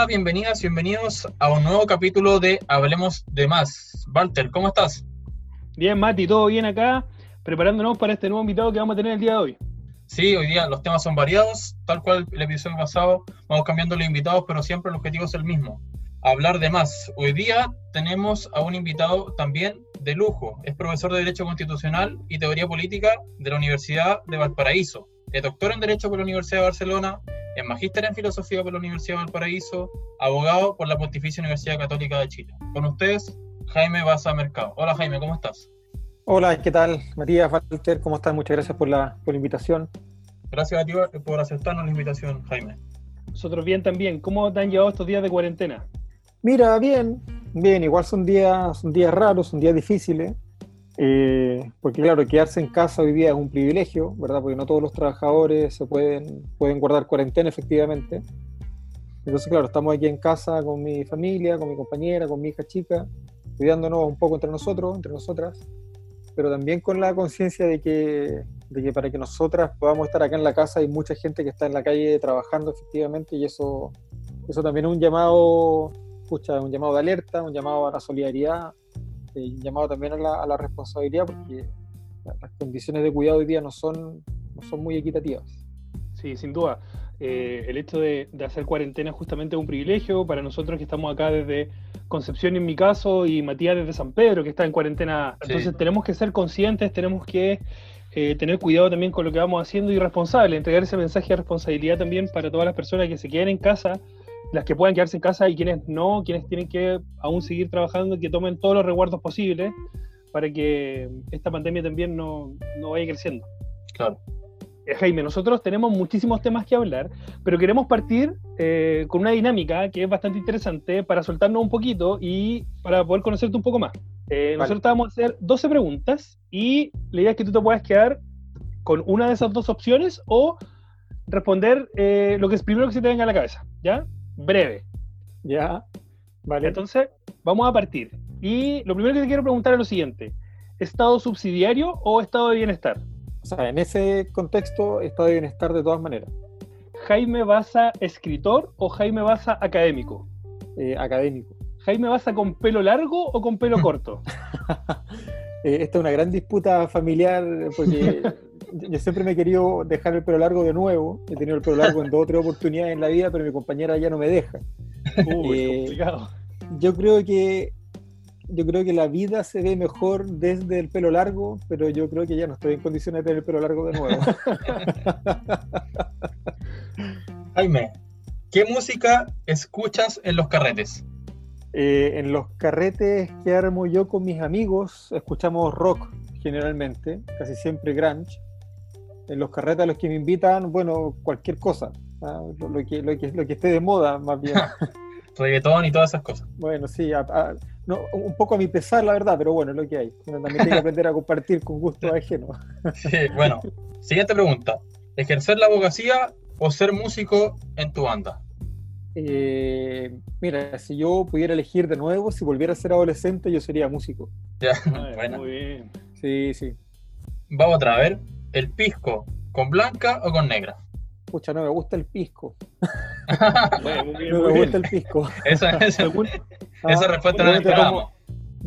Hola, bienvenidas, bienvenidos a un nuevo capítulo de Hablemos de Más. Walter, ¿cómo estás? Bien, Mati, todo bien acá, preparándonos para este nuevo invitado que vamos a tener el día de hoy. Sí, hoy día los temas son variados, tal cual el episodio pasado, vamos cambiando los invitados, pero siempre el objetivo es el mismo, hablar de más. Hoy día tenemos a un invitado también de lujo, es profesor de Derecho Constitucional y Teoría Política de la Universidad de Valparaíso, es doctor en Derecho por la Universidad de Barcelona, es magíster en Filosofía por la Universidad de Valparaíso, abogado por la Pontificia Universidad Católica de Chile. Con ustedes, Jaime Baza Mercado. Hola Jaime, ¿cómo estás? Hola, ¿qué tal? Matías, Walter, ¿cómo estás? Muchas gracias por la, por la invitación. Gracias a ti por aceptarnos la invitación, Jaime. Nosotros bien también. ¿Cómo te han llevado estos días de cuarentena? Mira, bien, bien. Igual son días, son días raros, son días difíciles. Eh, porque claro, quedarse en casa hoy día es un privilegio, ¿verdad? Porque no todos los trabajadores se pueden, pueden guardar cuarentena efectivamente. Entonces, claro, estamos aquí en casa con mi familia, con mi compañera, con mi hija chica, cuidándonos un poco entre nosotros, entre nosotras, pero también con la conciencia de que, de que para que nosotras podamos estar acá en la casa hay mucha gente que está en la calle trabajando efectivamente y eso, eso también es un llamado, escucha, un llamado de alerta, un llamado a la solidaridad, eh, llamado también a la, a la responsabilidad porque las condiciones de cuidado hoy día no son, no son muy equitativas. Sí, sin duda. Eh, el hecho de, de, hacer cuarentena es justamente un privilegio para nosotros que estamos acá desde Concepción en mi caso y Matías desde San Pedro que está en cuarentena. Entonces sí. tenemos que ser conscientes, tenemos que eh, tener cuidado también con lo que vamos haciendo y responsable, entregar ese mensaje de responsabilidad también para todas las personas que se queden en casa las que puedan quedarse en casa y quienes no, quienes tienen que aún seguir trabajando, que tomen todos los resguardos posibles para que esta pandemia también no, no vaya creciendo. Claro. Eh, Jaime, nosotros tenemos muchísimos temas que hablar, pero queremos partir eh, con una dinámica que es bastante interesante para soltarnos un poquito y para poder conocerte un poco más. Eh, vale. Nosotros vamos a hacer 12 preguntas y la idea es que tú te puedas quedar con una de esas dos opciones o responder eh, lo que es primero que se te venga a la cabeza, ¿ya? Breve. Ya, vale. Entonces, vamos a partir. Y lo primero que te quiero preguntar es lo siguiente: ¿Estado subsidiario o estado de bienestar? O sea, en ese contexto, estado de bienestar de todas maneras. ¿Jaime Baza escritor o Jaime Baza académico? Eh, académico. ¿Jaime Baza con pelo largo o con pelo corto? eh, esta es una gran disputa familiar porque yo siempre me he querido dejar el pelo largo de nuevo. He tenido el pelo largo en dos o tres oportunidades en la vida, pero mi compañera ya no me deja. Uy, eh, complicado. Yo creo que yo creo que la vida se ve mejor desde el pelo largo, pero yo creo que ya no estoy en condiciones de tener el pelo largo de nuevo. Jaime, ¿qué música escuchas en los carretes? Eh, en los carretes que armo yo con mis amigos, escuchamos rock generalmente, casi siempre grunge en los carretes a los que me invitan, bueno, cualquier cosa, ¿ah? lo, lo, que, lo, que, lo, que, esté de moda, más bien. Reggaetón y todas esas cosas. Bueno, sí, a, a, no, un poco a mi pesar, la verdad, pero bueno, es lo que hay. Uno también tiene que aprender a compartir con gusto ajeno. sí, bueno, siguiente pregunta. ¿Ejercer la abogacía o ser músico en tu banda? Eh, mira, si yo pudiera elegir de nuevo, si volviera a ser adolescente, yo sería músico. Ya, Ay, bueno. Muy bien. Sí, sí. Vamos otra, a ver. ¿El pisco con blanca o con negra? Pucha, no me gusta el pisco. bueno, bien, no me gusta el pisco. Esa, esa, esa respuesta no la esperábamos.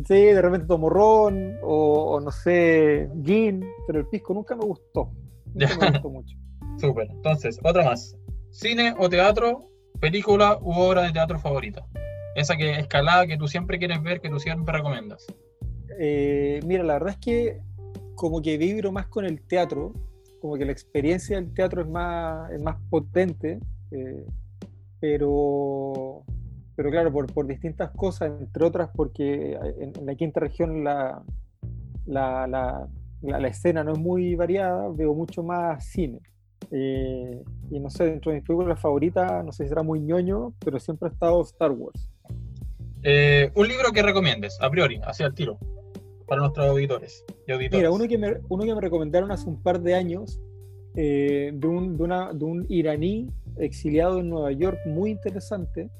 Sí, de repente tomo ron o, o, no sé, gin, pero el pisco nunca me gustó. Nunca me gustó mucho. Súper. Entonces, otra más. ¿Cine o teatro, película u obra de teatro favorita? Esa que escalada que tú siempre quieres ver, que tú siempre recomiendas. Eh, mira, la verdad es que como que vibro más con el teatro, como que la experiencia del teatro es más, es más potente, eh, pero, pero claro, por, por, distintas cosas, entre otras porque en, en la quinta región la, la, la, la, escena no es muy variada, veo mucho más cine. Eh, y no sé, dentro de mis películas favoritas, no sé si será muy ñoño, pero siempre ha estado Star Wars. Eh, un libro que recomiendes, a priori, hacia el tiro para nuestros auditores y auditores. Mira, uno que me, uno que me recomendaron hace un par de años eh, de, un, de, una, de, un, iraní exiliado en Nueva York, muy interesante.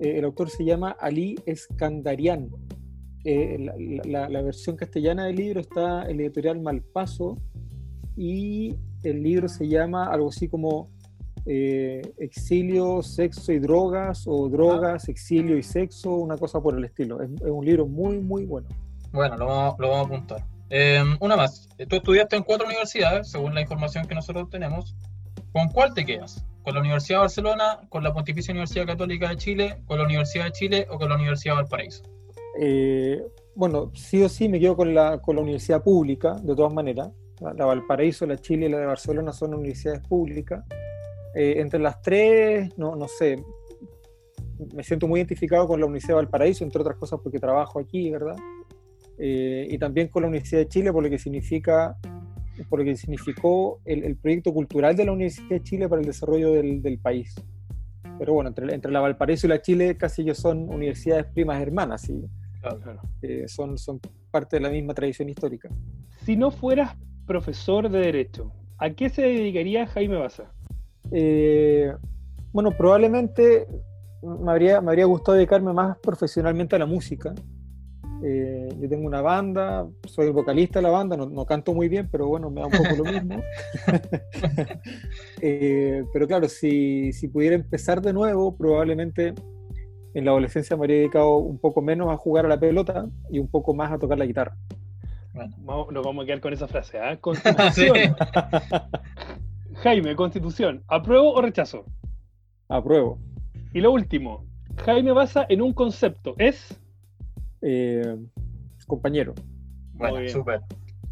Eh, el autor se llama Ali Eskandarian. Eh, la, la, la, versión castellana del libro está en la editorial Malpaso y el libro se llama algo así como eh, exilio, sexo y drogas, o drogas, exilio y sexo, una cosa por el estilo. Es, un libro muy, muy bueno. Bueno, lo vamos, lo vamos a apuntar. Em, una más. Tú estudiaste en cuatro universidades, según la información que nosotros tenemos. ¿Con cuál te quedas? ¿Con la Universidad de Barcelona, con la Pontificia Universidad Católica de Chile, con la Universidad de Chile o con la Universidad de Valparaíso? Eh, bueno, sí o sí me quedo con la, con la universidad pública, de todas maneras. La, Valparaíso, la Chile y la de Barcelona son universidades públicas. Eh, entre las tres, no, no sé, me siento muy identificado con la Universidad de Valparaíso, entre otras cosas porque trabajo aquí, ¿verdad? Eh, y también con la Universidad de Chile por lo que significa por lo que significó el, proyecto cultural de la Universidad de Chile para el desarrollo del, del país. Pero bueno, entre, entre, la Valparaíso y la Chile casi ellos son universidades primas hermanas y eh, son, son parte de la misma tradición histórica. Si no fueras profesor de Derecho, ¿a qué se dedicaría Jaime Baza? Eh, bueno, probablemente me habría, me habría gustado dedicarme más profesionalmente a la música. Eh, yo tengo una banda, soy el vocalista de la banda, no, canto muy bien, pero bueno, me da un poco lo mismo. Eh, pero claro, si, si, pudiera empezar de nuevo, probablemente en la adolescencia me habría dedicado un poco menos a jugar a la pelota y un poco más a tocar la guitarra. Bueno, nos vamos a quedar con esa frase. ¿eh? Constitución. Jaime, Constitución, ¿apruebo o rechazo? Apruebo. Y lo último, Jaime basa en un concepto, ¿es? Eh, compañero. Bueno, súper.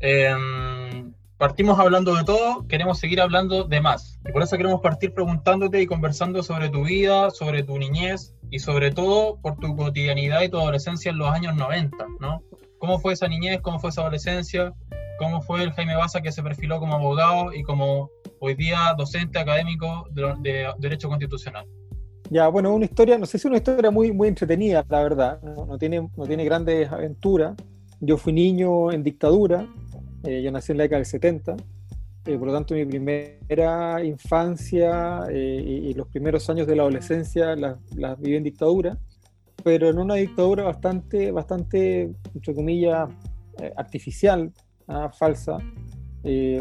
Em, partimos hablando de todo, queremos seguir hablando de más. Y por eso queremos partir preguntándote y conversando sobre tu vida, sobre tu niñez y sobre todo por tu cotidianidad y tu adolescencia en los años 90, ¿no? ¿Cómo fue esa niñez? ¿Cómo fue esa adolescencia? ¿Cómo fue el Jaime Baza que se perfiló como abogado y como hoy día docente académico de Derecho Constitucional? Ya, bueno, una historia, no sé si una historia muy, muy entretenida, la verdad. No, tiene, no tiene grandes aventuras. Yo fui niño en dictadura, eh, yo nací en la década del 70, eh, por lo tanto mi primera infancia eh, y, los primeros años de la adolescencia las, las, viví en dictadura, pero en una dictadura bastante, bastante entre comillas, artificial, ¿ah? falsa,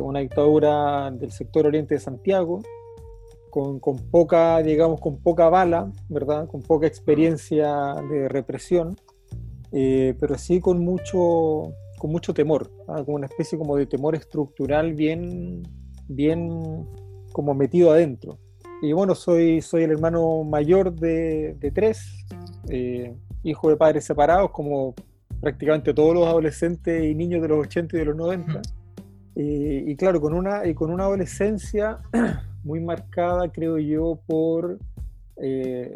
una dictadura del sector oriente de Santiago, con, poca, digamos, con poca bala, ¿verdad? Con poca experiencia de represión, eh, pero sí con mucho, con mucho temor, ¿ah? como una especie como de temor estructural bien, bien como metido adentro. Y bueno, soy, soy el hermano mayor de, tres, eh, hijo de padres separados, como prácticamente todos los adolescentes y niños de los 80 y de los 90. Eh, y claro, con una, y con una adolescencia muy marcada, creo yo, por, eh,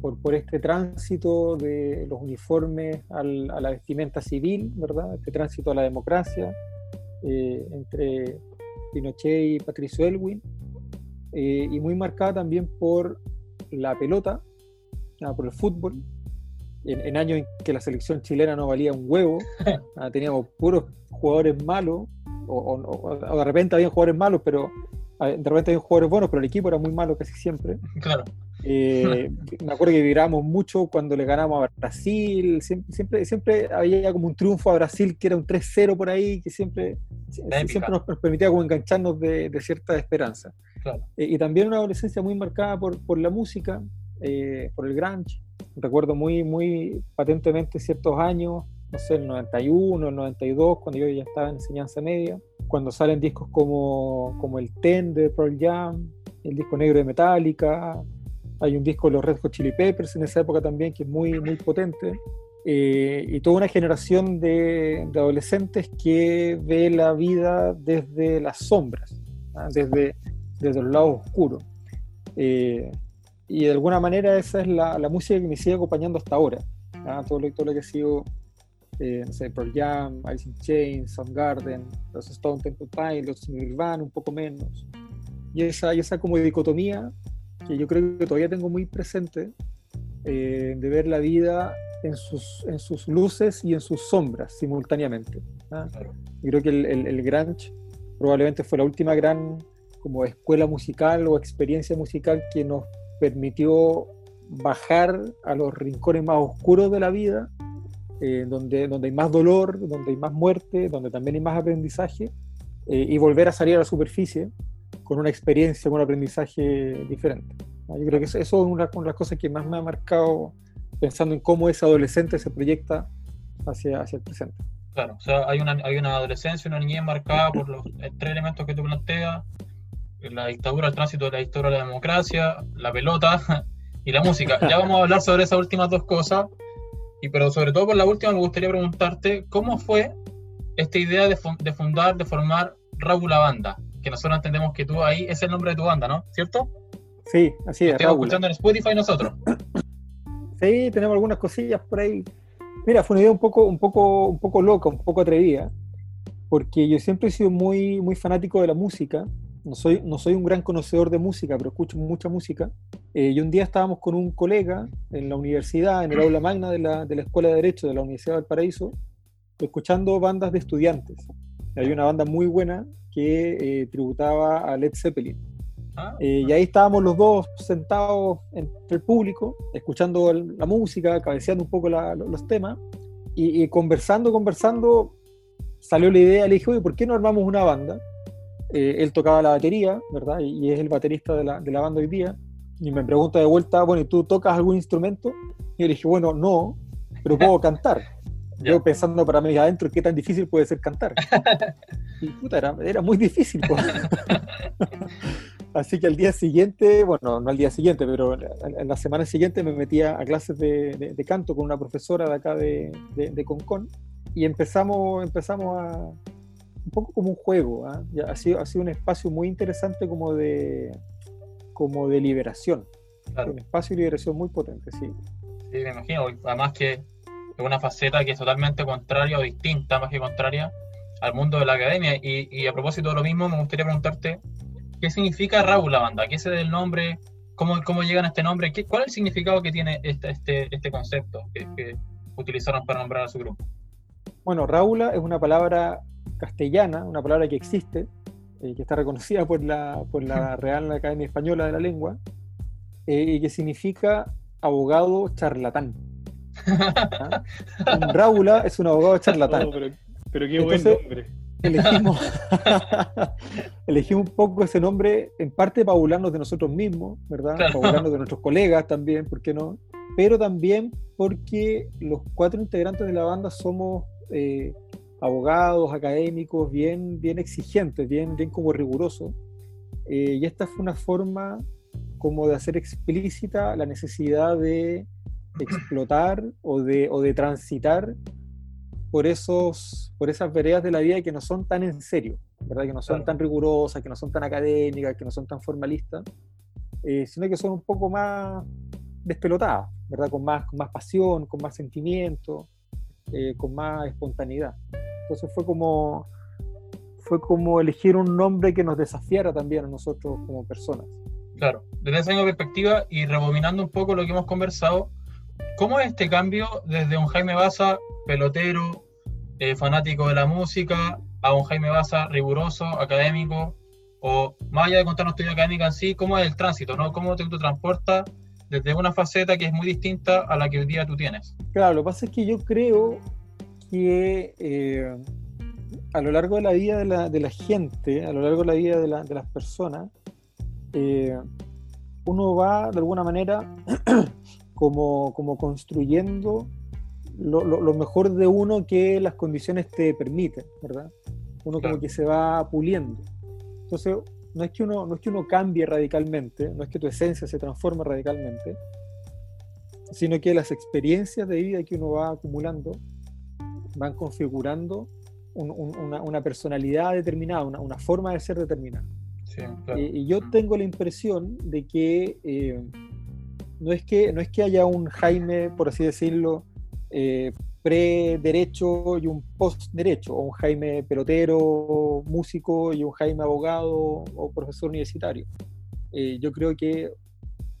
por, por, este tránsito de los uniformes a la vestimenta civil, ¿verdad? Este tránsito a la democracia eh, entre Pinochet y Patricio Elwin, eh, y muy marcada también por la pelota, por el fútbol, en, años en que la selección chilena no valía un huevo, ah, teníamos puros jugadores malos, o, o, de repente había jugadores malos, pero de repente hay jugadores buenos, pero el equipo era muy malo casi siempre. Claro. Eh, me acuerdo que vibramos mucho cuando le ganamos a Brasil, siempre, siempre, había como un triunfo a Brasil que era un 3-0 por ahí, que siempre, siempre nos, permitía como engancharnos de, cierta esperanza. Claro. Eh, y también una adolescencia muy marcada por, por la música, eh, por el grunge. Recuerdo muy, muy patentemente ciertos años, no sé, el 91, el 92, cuando yo ya estaba en enseñanza media cuando salen discos como, como el Ten de Pearl Jam, el disco negro de Metallica, hay un disco de los Red Hot Chili Peppers en esa época también que es muy, muy potente. Eh, y toda una generación de, adolescentes que ve la vida desde las sombras, ¿ah? desde, desde los lados oscuros. Eh, y de alguna manera esa es la, música que me sigue acompañando hasta ahora. ¿ah? Todo, lo, todo lo que sigo eh, no sé, Pearl Jam, Alice in Chains, Soundgarden, los Stone Temple Pilots, Nirvana, un poco menos. Y esa, y esa como dicotomía que yo creo que todavía tengo muy presente eh, de ver la vida en sus, en sus luces y en sus sombras simultáneamente. ¿ah? Yo creo que el, el, el grunge probablemente fue la última gran como escuela musical o experiencia musical que nos permitió bajar a los rincones más oscuros de la vida eh, donde, donde hay más dolor, donde hay más muerte, donde también hay más aprendizaje, eh, y volver a salir a la superficie con una experiencia, con un aprendizaje diferente. Yo creo que eso, es una, de las cosas que más me ha marcado pensando en cómo ese adolescente se proyecta hacia, hacia el presente. Claro, o sea, hay una, hay una adolescencia, una niñez marcada por los tres elementos que tú planteas, la dictadura, el tránsito de la historia de la democracia, la pelota y la música. Ya vamos a hablar sobre esas últimas dos cosas, y pero sobre todo por la última me gustaría preguntarte, ¿cómo fue esta idea de, de fundar, de formar Raúl la Banda? Que nosotros entendemos que tú ahí es el nombre de tu banda, ¿no? ¿Cierto? Sí, así es. Estamos escuchando en Spotify nosotros. Sí, tenemos algunas cosillas por ahí. Mira, fue una idea un poco, un poco, un poco loca, un poco atrevida, porque yo siempre he sido muy, muy fanático de la música. No soy, no soy un gran conocedor de música, pero escucho mucha música. Eh, y un día estábamos con un colega en la universidad, en el aula magna de la, de la Escuela de Derecho de la Universidad del Paraíso, escuchando bandas de estudiantes. Hay una banda muy buena que eh, tributaba a Led Zeppelin. Ah, eh, y ahí estábamos los dos sentados entre el público, escuchando la música, cabeceando un poco los temas, y, conversando, conversando, salió la idea, le dije, oye, ¿por qué no armamos una banda? Eh, él tocaba la batería, ¿verdad? Y, es el baterista de la, de la, banda hoy día. Y me pregunta de vuelta, bueno, ¿y tú tocas algún instrumento? Y yo le dije, bueno, no, pero puedo cantar. Yo pensando para mí adentro, ¿qué tan difícil puede ser cantar? y puta, era, era muy difícil. Así que al día siguiente, bueno, no al día siguiente, pero en la semana siguiente me metía a clases de, canto con una profesora de acá de, de, Concón y empezamos, empezamos a, un poco como un juego, ¿ah? ha, sido, ha sido un espacio muy interesante como de, como de liberación, un espacio de liberación muy potente, sí. Sí, me imagino, además que es una faceta que es totalmente contraria o distinta, más que contraria, al mundo de la academia. Y, y a propósito de lo mismo, me gustaría preguntarte ¿Qué significa Raúl la banda? ¿Qué es el nombre? ¿Cómo, cómo llegan a este nombre? ¿Qué, ¿Cuál es el significado que tiene este, este, este concepto que, utilizaron para nombrar a su grupo? Bueno, Raúl es una palabra castellana, una palabra que existe, eh, que está reconocida por la, por la Real Academia Española de la Lengua, eh, y que significa abogado charlatán. ¿Ah? Raúl es un abogado charlatán. pero, qué buen nombre elegimos, elegimos un poco ese nombre, en parte para burlarnos de nosotros mismos, ¿verdad? Para burlarnos de nuestros colegas también, ¿por qué no? Pero también porque los cuatro integrantes de la banda somos eh, abogados, académicos, bien, bien exigentes, bien, bien como rigurosos. Eh, y esta fue una forma como de hacer explícita la necesidad de explotar o de, o de transitar por, esos, por esas veredas de la vida que no son tan en serio, ¿verdad? que no son tan rigurosas, que no son tan académicas, que no son tan formalistas, eh, sino que son un poco más despelotadas, ¿verdad? Con, más, con más pasión, con más sentimiento, eh, con más espontaneidad. Entonces fue como, fue como elegir un nombre que nos desafiara también a nosotros como personas. Claro, desde esa perspectiva y rebobinando un poco lo que hemos conversado, ¿cómo es este cambio desde un Jaime Baza pelotero, eh, fanático de la música, a un Jaime Baza riguroso, académico, o más allá de contarnos tu vida académica en sí, cómo es el tránsito, ¿no? ¿Cómo te, transporta desde una faceta que es muy distinta a la que hoy día tú tienes? Claro, lo que pasa es que yo creo que eh, a lo largo de la vida de la, gente, a lo largo de la vida de, las personas, eh, uno va de alguna manera como, como construyendo lo, mejor de uno que las condiciones te permiten, ¿verdad? Uno como que se va puliendo. Entonces, no es, que uno, no es que uno cambie radicalmente, no es que tu esencia se transforme radicalmente, sino que las experiencias de vida que uno va acumulando van configurando una, personalidad determinada, una, forma de ser determinada. y yo mm. tengo la impresión de que, eh, no, es que no es que haya un Jaime, por así decirlo, eh, pre-derecho y un post-derecho, o un Jaime pelotero, músico y un Jaime abogado o profesor universitario. Eh, yo creo que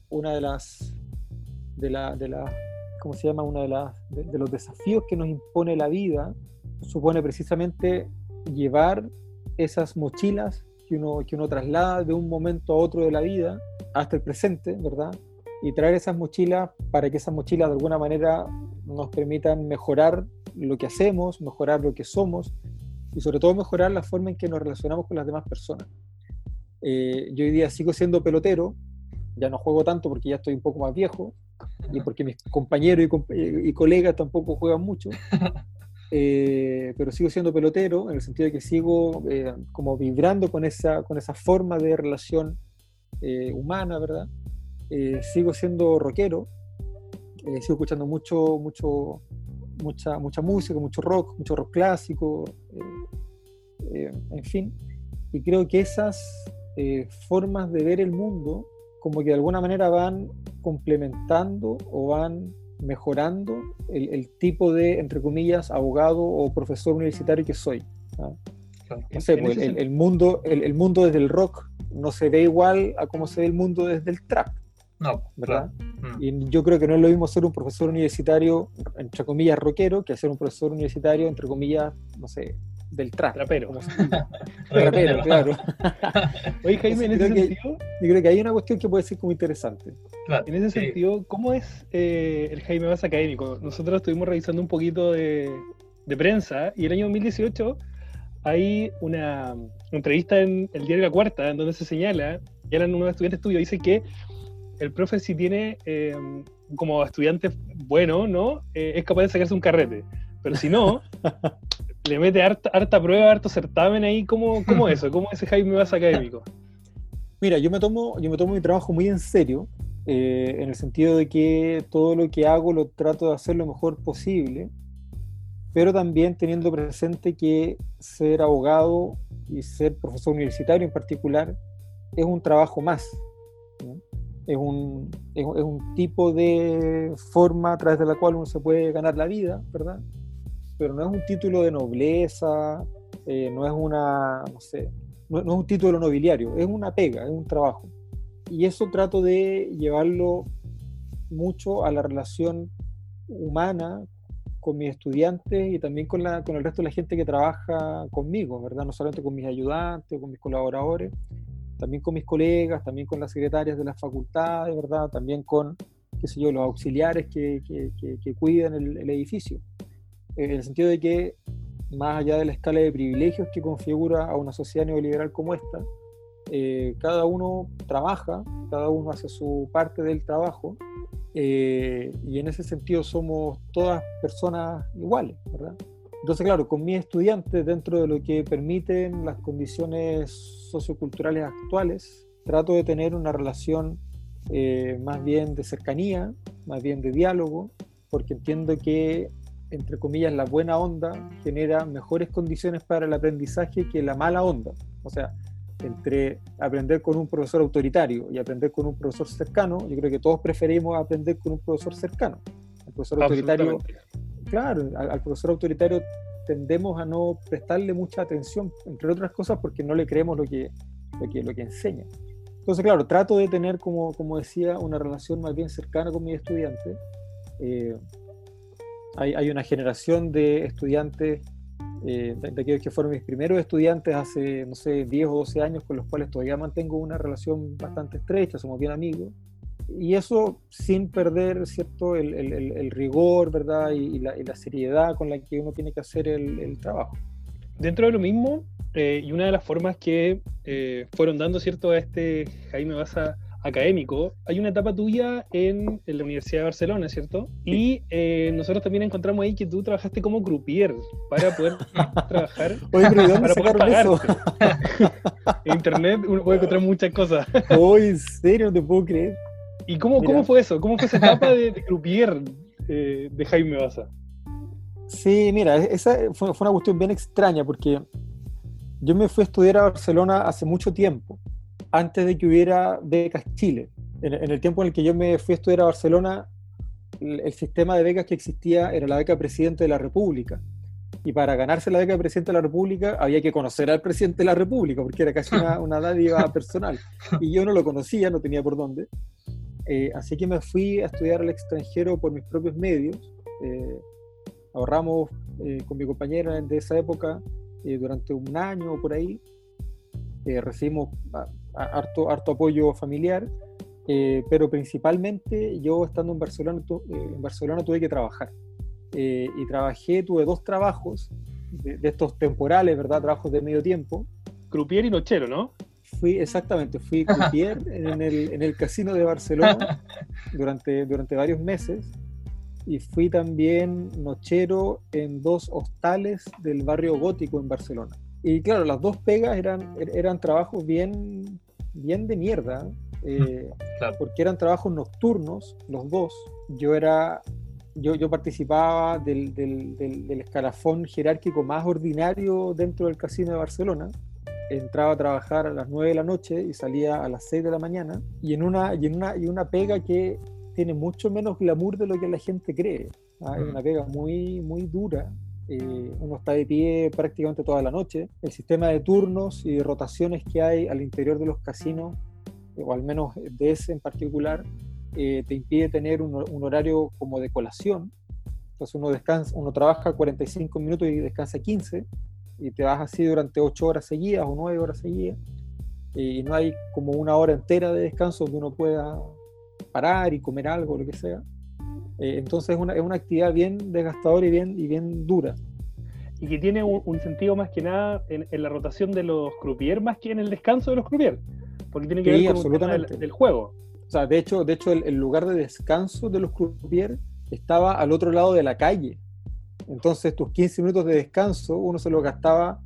una de las, de la, de la, ¿cómo se llama? Una de, las, de, los desafíos que nos impone la vida supone precisamente llevar esas mochilas que uno, que uno traslada de un momento a otro de la vida hasta el presente, ¿verdad? Y traer esas mochilas para que esas mochilas de alguna manera nos permitan mejorar lo que hacemos, mejorar lo que somos y sobre todo mejorar la forma en que nos relacionamos con las demás personas. Eh, yo hoy día sigo siendo pelotero, ya no juego tanto porque ya estoy un poco más viejo y porque mis compañeros y, colegas tampoco juegan mucho. Eh, pero sigo siendo pelotero en el sentido de que sigo eh, como vibrando con esa, con esa forma de relación humana, ¿verdad? sigo siendo rockero, sigo escuchando mucho, mucho, mucha, mucha música, mucho rock, mucho rock clásico, en fin. Y creo que esas eh, formas de ver el mundo como que de alguna manera van complementando o van mejorando el, tipo de, entre comillas, abogado o profesor universitario que soy. No sé, pues, el, mundo, el, mundo desde el rock no se ve igual a como se ve el mundo desde el trap. No, ¿verdad? Mm. Y yo creo que no es lo mismo ser un profesor universitario, entre comillas, rockero, que ser un profesor universitario, entre comillas, no sé, del trap. Trapero. Trapero, claro. Oye, Jaime, en ese sentido. yo creo que hay una cuestión que puede ser como interesante. en ese sentido, ¿cómo es eh, el Jaime más académico? Nosotros estuvimos revisando un poquito de, prensa y el año 2018 hay una, entrevista en el diario La Cuarta en donde se señala, y eran unos estudiantes tuyos, dice que el profe si tiene eh, como estudiante bueno, ¿no? Eh, es capaz de sacarse un carrete. Pero si no, le mete harta, harta, prueba, harto certamen ahí. ¿Cómo, cómo eso? ¿Cómo ese Jaime Bass académico? Mira, yo me tomo, yo me tomo mi trabajo muy en serio, eh, en el sentido de que todo lo que hago lo trato de hacer lo mejor posible, pero también teniendo presente que ser abogado y ser profesor universitario en particular es un trabajo más. Es, un, es, es un tipo de forma a través de la cual uno se puede ganar la vida, ¿verdad? Pero no es un título de nobleza, eh, no es una, no sé, no, es un título nobiliario, es una pega, es un trabajo. Y eso trato de llevarlo mucho a la relación humana con mis estudiantes y también con, la, con el resto de la gente que trabaja conmigo, ¿verdad? No solamente con mis ayudantes, con mis colaboradores, también con mis colegas, también con las secretarias de las facultades, ¿verdad? También con, qué sé yo, los auxiliares que, que, cuidan el edificio en el sentido de que, más allá de la escala de privilegios que configura a una sociedad neoliberal como esta, eh, cada uno trabaja, cada uno hace su parte del trabajo, eh, y en ese sentido somos todas personas iguales, ¿verdad? Entonces, claro, con mis estudiantes, dentro de lo que permiten las condiciones socioculturales actuales, trato de tener una relación eh, más bien de cercanía, más bien de diálogo, porque entiendo que entre comillas, la buena onda genera mejores condiciones para el aprendizaje que la mala onda. O sea, entre aprender con un profesor autoritario y aprender con un profesor cercano, yo creo que todos preferimos aprender con un profesor cercano. El profesor autoritario, claro, al, profesor autoritario tendemos a no prestarle mucha atención, entre otras cosas porque no le creemos lo que, lo que, lo que enseña. Entonces, claro, trato de tener, como, como decía, una relación más bien cercana con mis estudiantes. Eh, hay, una generación de estudiantes, eh, de, aquellos que fueron mis primeros estudiantes hace, no sé, 10 o 12 años, con los cuales todavía mantengo una relación bastante estrecha, somos bien amigos. Y eso sin perder, ¿cierto?, el, rigor, ¿verdad?, y, la, seriedad con la que uno tiene que hacer el, trabajo. Dentro de lo mismo, eh, y una de las formas que eh, fueron dando, ¿cierto?, a este Jaime Baza académico, hay una etapa tuya en, la Universidad de Barcelona, ¿cierto? Y eh, nosotros también encontramos ahí que tú trabajaste como croupier para poder trabajar. Oye, pero ¿de dónde sacaron eso? en internet uno puede encontrar muchas cosas. Oye, en serio, no te puedo creer. ¿Y cómo, cómo fue eso? ¿Cómo fue esa etapa de, croupier eh, de Jaime Baza? Sí, mira, esa fue, fue una cuestión bien extraña porque yo me fui a estudiar a Barcelona hace mucho tiempo antes de que hubiera becas Chile. En, el tiempo en el que yo me fui a estudiar a Barcelona, el, sistema de becas que existía era la beca presidente de la República. Y para ganarse la beca de presidente de la República había que conocer al presidente de la República, porque era casi una, una dádiva personal. Y yo no lo conocía, no tenía por dónde. Eh, así que me fui a estudiar al extranjero por mis propios medios. Eh, ahorramos eh, con mi compañera de esa época durante un año o por ahí. recibimos harto, harto apoyo familiar, eh, pero principalmente yo estando en Barcelona, eh, en Barcelona tuve que trabajar. Eh, y trabajé, tuve dos trabajos de, estos temporales, ¿verdad? Trabajos de medio tiempo. Croupier y nochero, ¿no? Fui, exactamente, fui croupier en el, en el casino de Barcelona durante, durante varios meses y fui también nochero en dos hostales del barrio gótico en Barcelona. Y claro, las dos pegas eran, eran trabajos bien, bien de mierda, eh, porque eran trabajos nocturnos, los dos. Yo era yo, yo participaba del, del, del, escalafón jerárquico más ordinario dentro del casino de Barcelona. Entraba a trabajar a las 9 de la noche y salía a las 6 de la mañana. Y en una, y en una, y una pega que tiene mucho menos glamour de lo que la gente cree. ¿ah? Es mm. una pega muy, muy dura. Eh, uno está de pie prácticamente toda la noche. El sistema de turnos y de rotaciones que hay al interior de los casinos, o al menos de ese en particular, eh, te impide tener un, horario como de colación. Entonces uno, descansa, uno trabaja 45 minutos y descansa 15 y te vas así durante 8 horas seguidas o 9 horas seguidas y no hay como una hora entera de descanso donde uno pueda parar y comer algo, lo que sea. Eh, entonces es una, es una, actividad bien desgastadora y bien, y bien dura. Y que tiene un, sentido más que nada en, la rotación de los croupiers más que en el descanso de los croupiers, porque tiene que ver con el del, del juego. O sea, de hecho, de hecho el, lugar de descanso de los croupiers estaba al otro lado de la calle. Entonces, tus 15 minutos de descanso, uno se los gastaba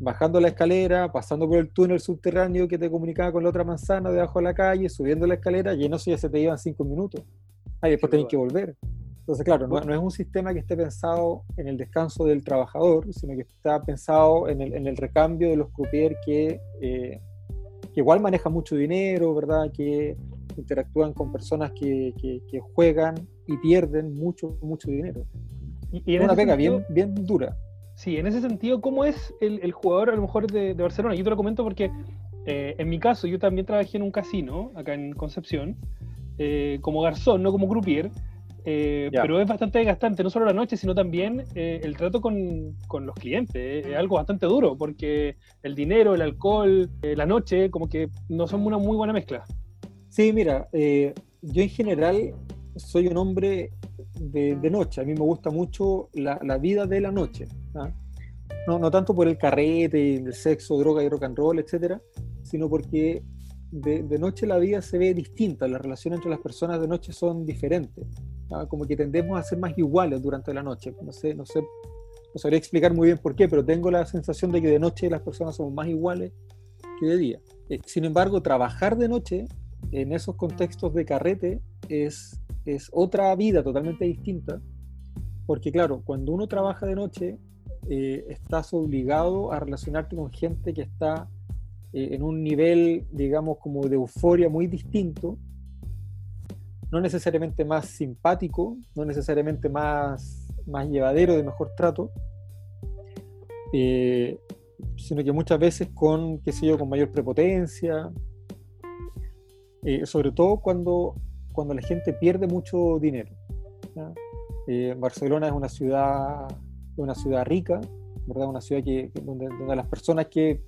bajando la escalera, pasando por el túnel subterráneo que te comunicaba con la otra manzana debajo de la calle, subiendo la escalera, y en eso ya se te iban 5 minutos. Ahí después tenés que volver. Entonces, claro, no, es un sistema que esté pensado en el descanso del trabajador, sino que está pensado en el, en el recambio de los croupiers que, eh, que igual manejan mucho dinero, ¿verdad? Que interactúan con personas que, que, juegan y pierden mucho, mucho dinero. Y, en una pega bien, bien dura. Sí, en ese sentido, ¿cómo es el, el jugador a lo mejor de, de, Barcelona? Yo te lo comento porque eh, en mi caso yo también trabajé en un casino acá en Concepción, eh, como garzón, no como croupier, eh, pero es bastante desgastante, no solo la noche, sino también el trato con, con, los clientes. Es algo bastante duro, porque el dinero, el alcohol, la noche, como que no son una muy buena mezcla. Sí, mira, eh, yo en general soy un hombre de, noche. A mí me gusta mucho la, vida de la noche. ¿ah? No, no, tanto por el carrete, el sexo, droga y rock and roll, etcétera, sino porque de, noche la vida se ve distinta. Las relaciones entre las personas de noche son diferentes. ¿ah? Como que tendemos a ser más iguales durante la noche. No sé, no sé, no sabría explicar muy bien por qué, pero tengo la sensación de que de noche las personas somos más iguales que de día. Eh, sin embargo, trabajar de noche en esos contextos de carrete es, es otra vida totalmente distinta, porque claro, cuando uno trabaja de noche, eh, estás obligado a relacionarte con gente que está eh, en un nivel, digamos, como de euforia muy distinto, no necesariamente más simpático, no necesariamente más, más llevadero, de mejor trato, eh, sino que muchas veces con, qué sé yo, con mayor prepotencia, eh, sobre todo cuando, cuando la gente pierde mucho dinero. Barcelona es una ciudad, una ciudad rica, ¿verdad? una ciudad que, donde, donde, las personas que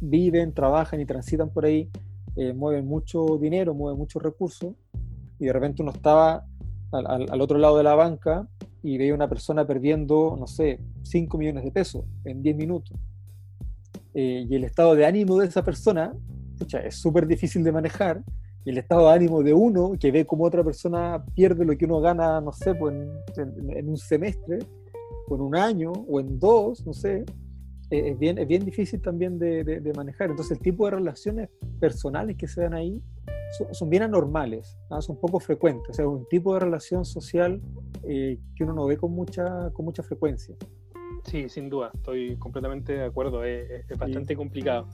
viven, trabajan y transitan por ahí eh, mueven mucho dinero, mueven muchos recursos, y de repente uno estaba al, al, otro lado de la banca y veía una persona perdiendo, no sé, 5 millones de pesos en 10 minutos. y el estado de ánimo de esa persona es súper difícil de manejar y el estado de ánimo de uno que ve como otra persona pierde lo que uno gana, no sé, pues en, un semestre, o en un año, o en dos, no sé, eh, es, bien, es bien difícil también de, manejar. Entonces el tipo de relaciones personales que se dan ahí son, bien anormales, son poco frecuentes, o sea, un tipo de relación social eh, que uno no ve con mucha, con mucha frecuencia. Sí, sin duda, estoy completamente de acuerdo, es, bastante complicado.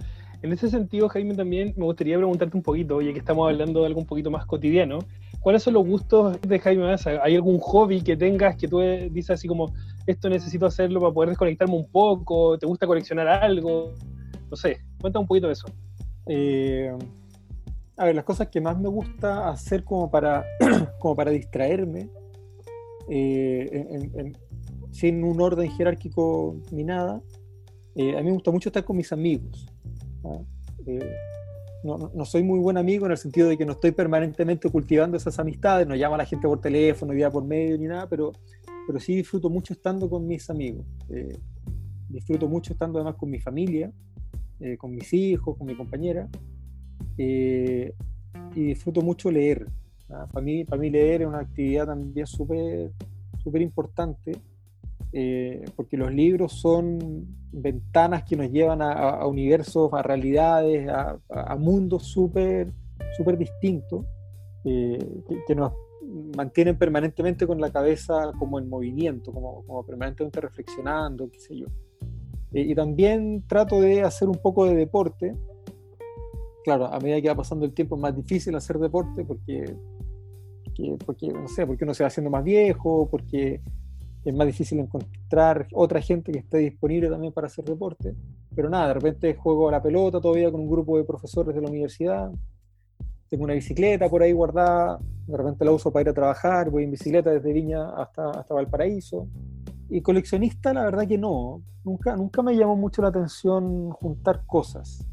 En ese sentido, Jaime, también me gustaría preguntarte un poquito, ya que estamos hablando de algo un poquito más cotidiano, ¿cuáles son los gustos de Jaime Massa? ¿Hay algún hobby que tengas que tú dices así como, esto necesito hacerlo para poder desconectarme un poco? ¿Te gusta coleccionar algo? No sé, cuéntame un poquito de eso. Eh, a ver, las cosas que más me gusta hacer como para, como para distraerme, eh, sin un orden jerárquico ni nada, eh, a mí me gusta mucho estar con mis amigos. Eh, no, no, soy muy buen amigo en el sentido de que no estoy permanentemente cultivando esas amistades, no llamo a la gente por teléfono, día por medio ni nada, pero, pero sí disfruto mucho estando con mis amigos. Eh, disfruto mucho estando además con mi familia, eh, con mis hijos, con mi compañera. y disfruto mucho leer. ¿ah? Para, mí, para mí leer es una actividad también súper importante, porque los libros son ventanas que nos llevan a, universos, a realidades, a, mundos súper súper distintos, que, nos mantienen permanentemente con la cabeza como en movimiento, como, como permanentemente reflexionando, qué sé yo. Eh, y también trato de hacer un poco de deporte. Claro, a medida que va pasando el tiempo es más difícil hacer deporte porque, porque, porque, no sé, porque uno se va haciendo más viejo, porque es más difícil encontrar otra gente que esté disponible también para hacer deporte. Pero nada, de repente juego a la pelota todavía con un grupo de profesores de la universidad, tengo una bicicleta por ahí guardada, de repente la uso para ir a trabajar, voy en bicicleta desde Viña hasta, hasta Valparaíso. Y coleccionista, la verdad que no, nunca, nunca me llamó mucho la atención juntar cosas.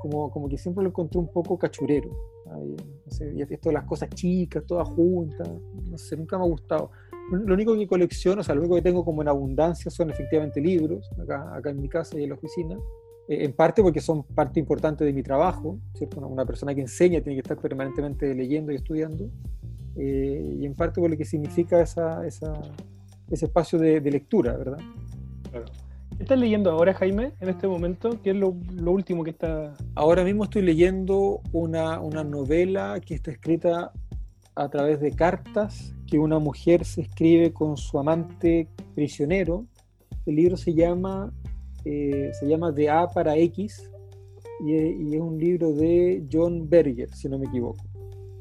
Como, como que siempre lo encontré un poco cachurero. No sé, esto de las cosas chicas, todas juntas, no sé, nunca me ha gustado. Lo único que colecciono, o sea, lo único que tengo como en abundancia son efectivamente libros, acá, acá en mi casa y en la oficina, en parte porque son parte importante de mi trabajo, ¿cierto? Una, persona que enseña tiene que estar permanentemente leyendo y estudiando, eh, y en parte por lo que significa esa, esa, ese espacio de, lectura, ¿verdad? Claro. ¿Qué estás leyendo ahora, Jaime, en este momento? ¿Qué es lo, lo último que está...? Ahora mismo estoy leyendo una, una novela que está escrita a través de cartas que una mujer se escribe con su amante prisionero. El libro se llama eh, se llama De A para X y, es un libro de John Berger, si no me equivoco.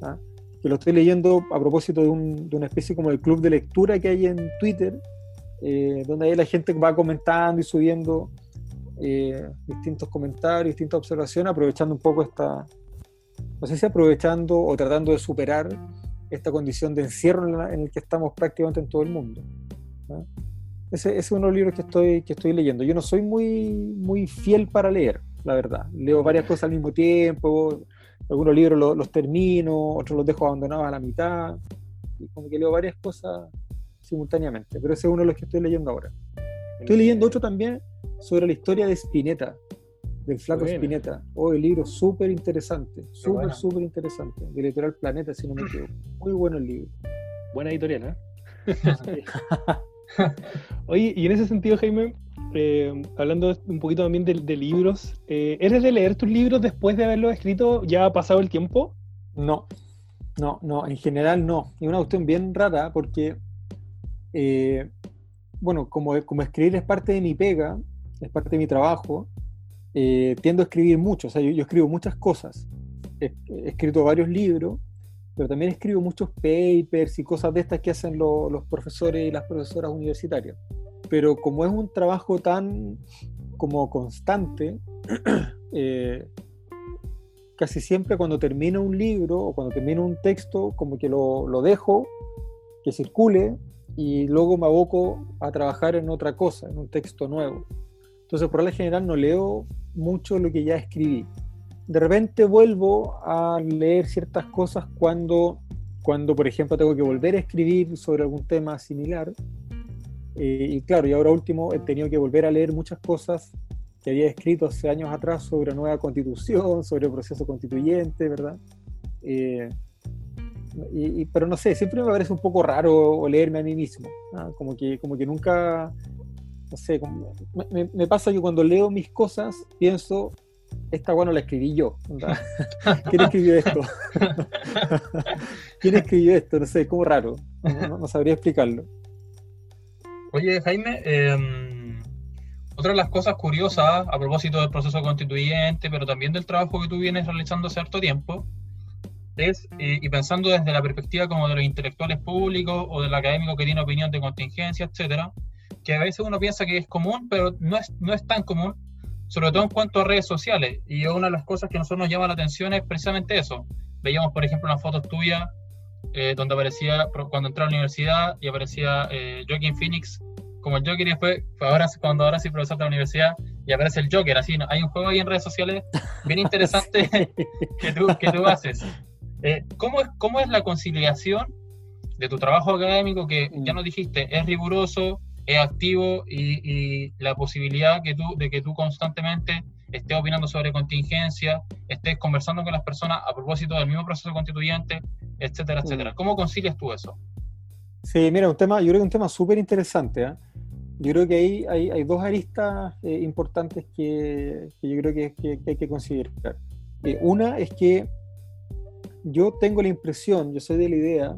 ¿ah? Que lo estoy leyendo a propósito de, una especie como de club de lectura que hay en Twitter, eh, donde ahí la gente va comentando y subiendo eh, distintos comentarios, distintas observaciones, aprovechando un poco esta, no sé si aprovechando o tratando de superar esta condición de encierro en, la, el que estamos prácticamente en todo el mundo. ¿ah? Ese, es uno de los libros que estoy, que estoy leyendo. Yo no soy muy, muy fiel para leer, la verdad. Leo varias cosas al mismo tiempo, algunos libros los, termino, otros los dejo abandonados a la mitad, y como que leo varias cosas simultáneamente, pero ese es uno de los que estoy leyendo ahora. Estoy leyendo otro también sobre la historia de Spinetta, del flaco Spinetta. Oh, el libro súper interesante, súper, súper interesante, de Editorial Planeta, si no me equivoco. Muy bueno el libro. Buena editorial, ¿eh? Oye, y en ese sentido, Jaime, eh, hablando un poquito también de, libros, eh, ¿eres de leer tus libros después de haberlos escrito ya ha pasado el tiempo? No, no, no, en general no. Es una cuestión bien rara porque, eh, bueno, como, como escribir es parte de mi pega, es parte de mi trabajo, tiendo a escribir mucho, o sea, yo, escribo muchas cosas. he escrito varios libros pero también escribo muchos papers y cosas de estas que hacen los profesores y las profesoras universitarias. Pero como es un trabajo tan como constante, eh, casi siempre cuando termino un libro o cuando termino un texto, como que lo, lo dejo, que circule y luego me aboco a trabajar en otra cosa, en un texto nuevo. Entonces, por la general no leo mucho lo que ya escribí de repente vuelvo a leer ciertas cosas cuando, cuando, por ejemplo, tengo que volver a escribir sobre algún tema similar. Eh, y claro, y ahora último he tenido que volver a leer muchas cosas que había escrito hace años atrás sobre nueva constitución, sobre el proceso constituyente, ¿verdad? Eh, y, pero no sé, siempre me parece un poco raro leerme a mí mismo, como, que, como que nunca, no sé, me, me, pasa que cuando leo mis cosas pienso, esta bueno la escribí yo. ¿Quién escribió esto? ¿Quién escribió esto? No sé, como raro. No, sabría explicarlo. Oye, Jaime, em, otra de las cosas curiosas a propósito del proceso constituyente, pero también del trabajo que tú vienes realizando hace harto tiempo, es, eh, y pensando desde la perspectiva como de los intelectuales públicos o del académico que tiene opinión de contingencia, etcétera, que a veces uno piensa que es común, pero no es, no es tan común, sobre todo en cuanto a redes sociales. Y una de las cosas que a nosotros nos llama la atención es precisamente eso. Veíamos, por ejemplo, unas fotos tuyas eh, donde aparecía cuando entré a la universidad y aparecía eh, Joaquin Phoenix como el Joker y después, ahora, cuando ahora soy profesor de la universidad y aparece el Joker. Así, hay un juego ahí en redes sociales bien interesante que, tú, que tú haces. Eh, ¿cómo, es, ¿Cómo es la conciliación de tu trabajo académico que ya nos dijiste es riguroso, es activo y, la posibilidad que tú, de que tú constantemente estés opinando sobre contingencia, estés conversando con las personas a propósito del mismo proceso constituyente, etcétera, etcétera. ¿Cómo concilias tú eso? Sí, mira, un tema, yo creo que un tema súper interesante. ¿eh? Yo creo que ahí hay, hay dos aristas eh, importantes que, yo creo que, que, hay que considerar. Eh, una es que yo tengo la impresión, yo soy de la idea,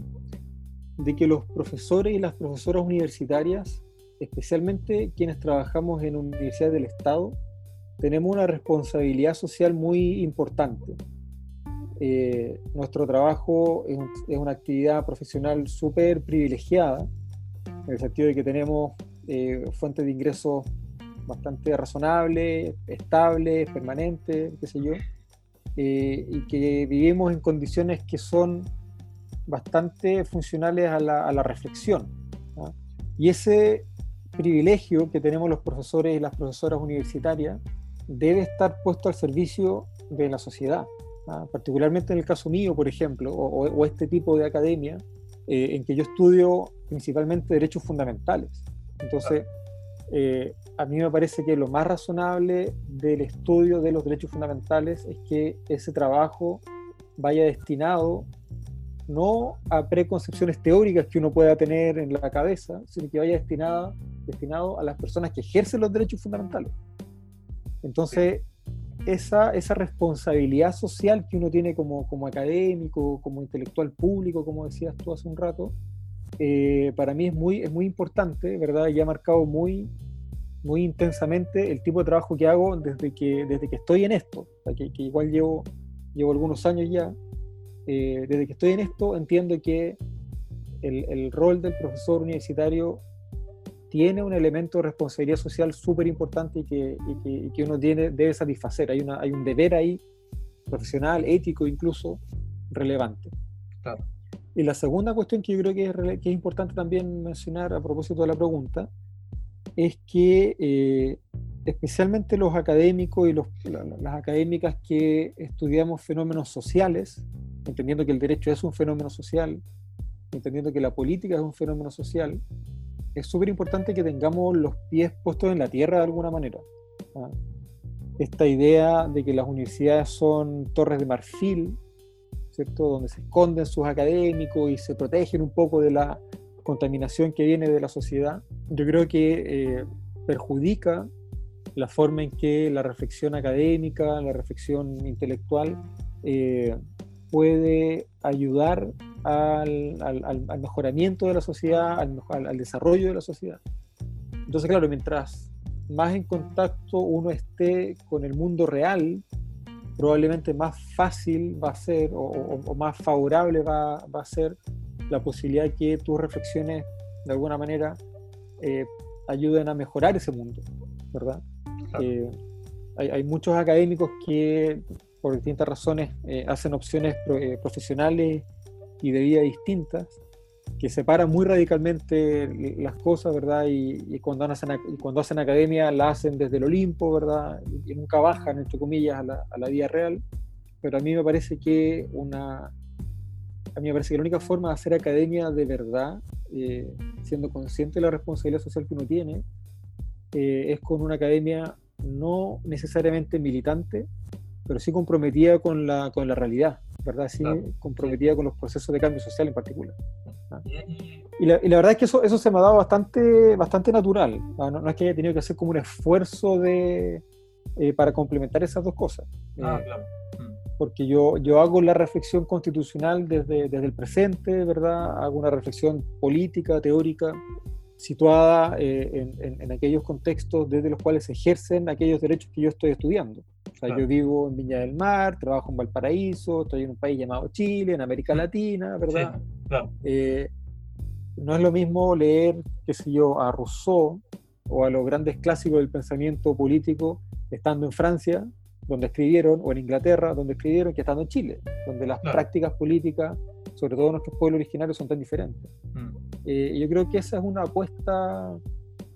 de que los profesores y las profesoras universitarias, especialmente quienes trabajamos en universidades del Estado, tenemos una responsabilidad social muy importante. Eh, nuestro trabajo es, una actividad profesional súper privilegiada, en el sentido de que tenemos eh, fuentes de ingresos bastante razonables, estables, permanentes, qué sé yo, eh, y que vivimos en condiciones que son bastante funcionales a la, a la reflexión. Y ese privilegio que tenemos los profesores y las profesoras universitarias debe estar puesto al servicio de la sociedad, particularmente en el caso mío, por ejemplo, o, este tipo de academia, eh, en que yo estudio principalmente derechos fundamentales. Entonces, eh, a mí me parece que lo más razonable del estudio de los derechos fundamentales es que ese trabajo vaya destinado no a preconcepciones teóricas que uno pueda tener en la cabeza, sino que vaya destinado, destinado a las personas que ejercen los derechos fundamentales. Entonces, esa, esa responsabilidad social que uno tiene como, como académico, como intelectual público, como decías tú hace un rato, eh, para mí es muy, es muy importante, ¿verdad? Y ha marcado muy, muy intensamente el tipo de trabajo que hago desde que, desde que estoy en esto, que, igual llevo, llevo algunos años ya. Eh, desde que estoy en esto entiendo que el, el rol del profesor universitario tiene un elemento de responsabilidad social súper importante y que, y que, uno tiene, debe satisfacer. Hay, una, hay un deber ahí, profesional, ético incluso, relevante. Claro. Y la segunda cuestión que yo creo que es, que es importante también mencionar a propósito de la pregunta es que eh, especialmente los académicos y los, las académicas que estudiamos fenómenos sociales, entendiendo que el derecho es un fenómeno social, entendiendo que la política es un fenómeno social, es súper importante que tengamos los pies puestos en la tierra de alguna manera. ¿ah? Esta idea de que las universidades son torres de marfil donde se esconden sus académicos y se protegen un poco de la contaminación que viene de la sociedad, yo creo que eh, perjudica la forma en que la reflexión académica, la reflexión intelectual eh, puede ayudar al, mejoramiento de la sociedad, al, desarrollo de la sociedad. Entonces, claro, mientras más en contacto uno esté con el mundo real, probablemente más fácil va a ser o, más favorable va, a ser la posibilidad que tus reflexiones de alguna manera eh, ayuden a mejorar ese mundo, ¿verdad? Eh, hay, muchos académicos que por distintas razones eh, hacen opciones profesionales y de vida distintas que separan muy radicalmente las cosas, ¿verdad? Y, cuando, hacen, cuando hacen academia la hacen desde el Olimpo, ¿verdad? Y, nunca bajan, entre comillas, a la, a la, vida real. Pero a mí me parece que una... A mí me parece que la única forma de hacer academia de verdad, eh, siendo consciente de la responsabilidad social que uno tiene, eh, es con una academia no necesariamente militante, pero sí comprometida con la, con la realidad, ¿verdad? Sí, comprometida con los procesos de cambio social en particular. Y la, verdad es que eso, eso se me ha dado bastante, bastante natural. No, es que haya tenido que hacer como un esfuerzo de, eh, para complementar esas dos cosas. Ah, eh, claro. Mm. Porque yo, yo hago la reflexión constitucional desde, desde el presente, ¿verdad? Hago una reflexión política, teórica, situada eh, en, en, aquellos contextos desde los cuales se ejercen aquellos derechos que yo estoy estudiando. O sea, yo vivo en Viña del Mar, trabajo en Valparaíso, estoy en un país llamado Chile, en América mm. Latina, ¿verdad? Eh, no es lo mismo leer, qué sé yo, a Rousseau o a los grandes clásicos del pensamiento político estando en Francia, donde escribieron, o en Inglaterra, donde escribieron, que estando en Chile, donde las prácticas políticas, sobre todo nuestros pueblos originarios, son tan diferentes. Mm. Eh, yo creo que esa es una apuesta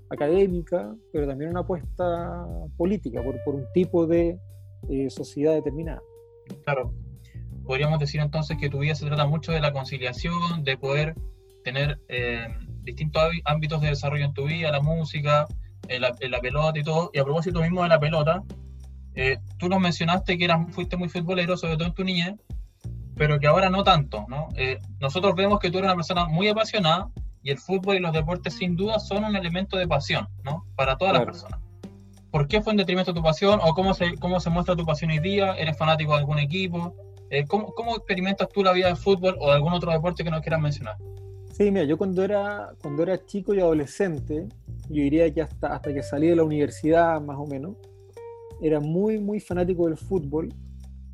académica, pero también una apuesta política por, por un tipo de eh, sociedad determinada. Claro. Podríamos decir entonces que tu vida se trata mucho de la conciliación, de poder tener eh, distintos ámbitos de desarrollo en tu vida, la música, la, la, pelota y todo. Y a propósito mismo de la pelota, Eh, tú nos mencionaste que eras, fuiste muy futbolero, sobre todo en tu niñez, pero que ahora no tanto, ¿no? Eh, nosotros vemos que tú eres una persona muy apasionada y el fútbol y los deportes sin duda son un elemento de pasión, ¿no? Para todas las personas. ¿Por qué fue en detrimento de tu pasión o cómo se, cómo se muestra tu pasión hoy día? ¿Eres fanático de algún equipo? Eh, ¿cómo, ¿cómo, experimentas tú la vida del fútbol o de algún otro deporte que no quieras mencionar? Sí, mira, yo cuando era, cuando era chico y adolescente, yo diría que hasta, hasta que salí de la universidad más o menos, era muy, muy fanático del fútbol.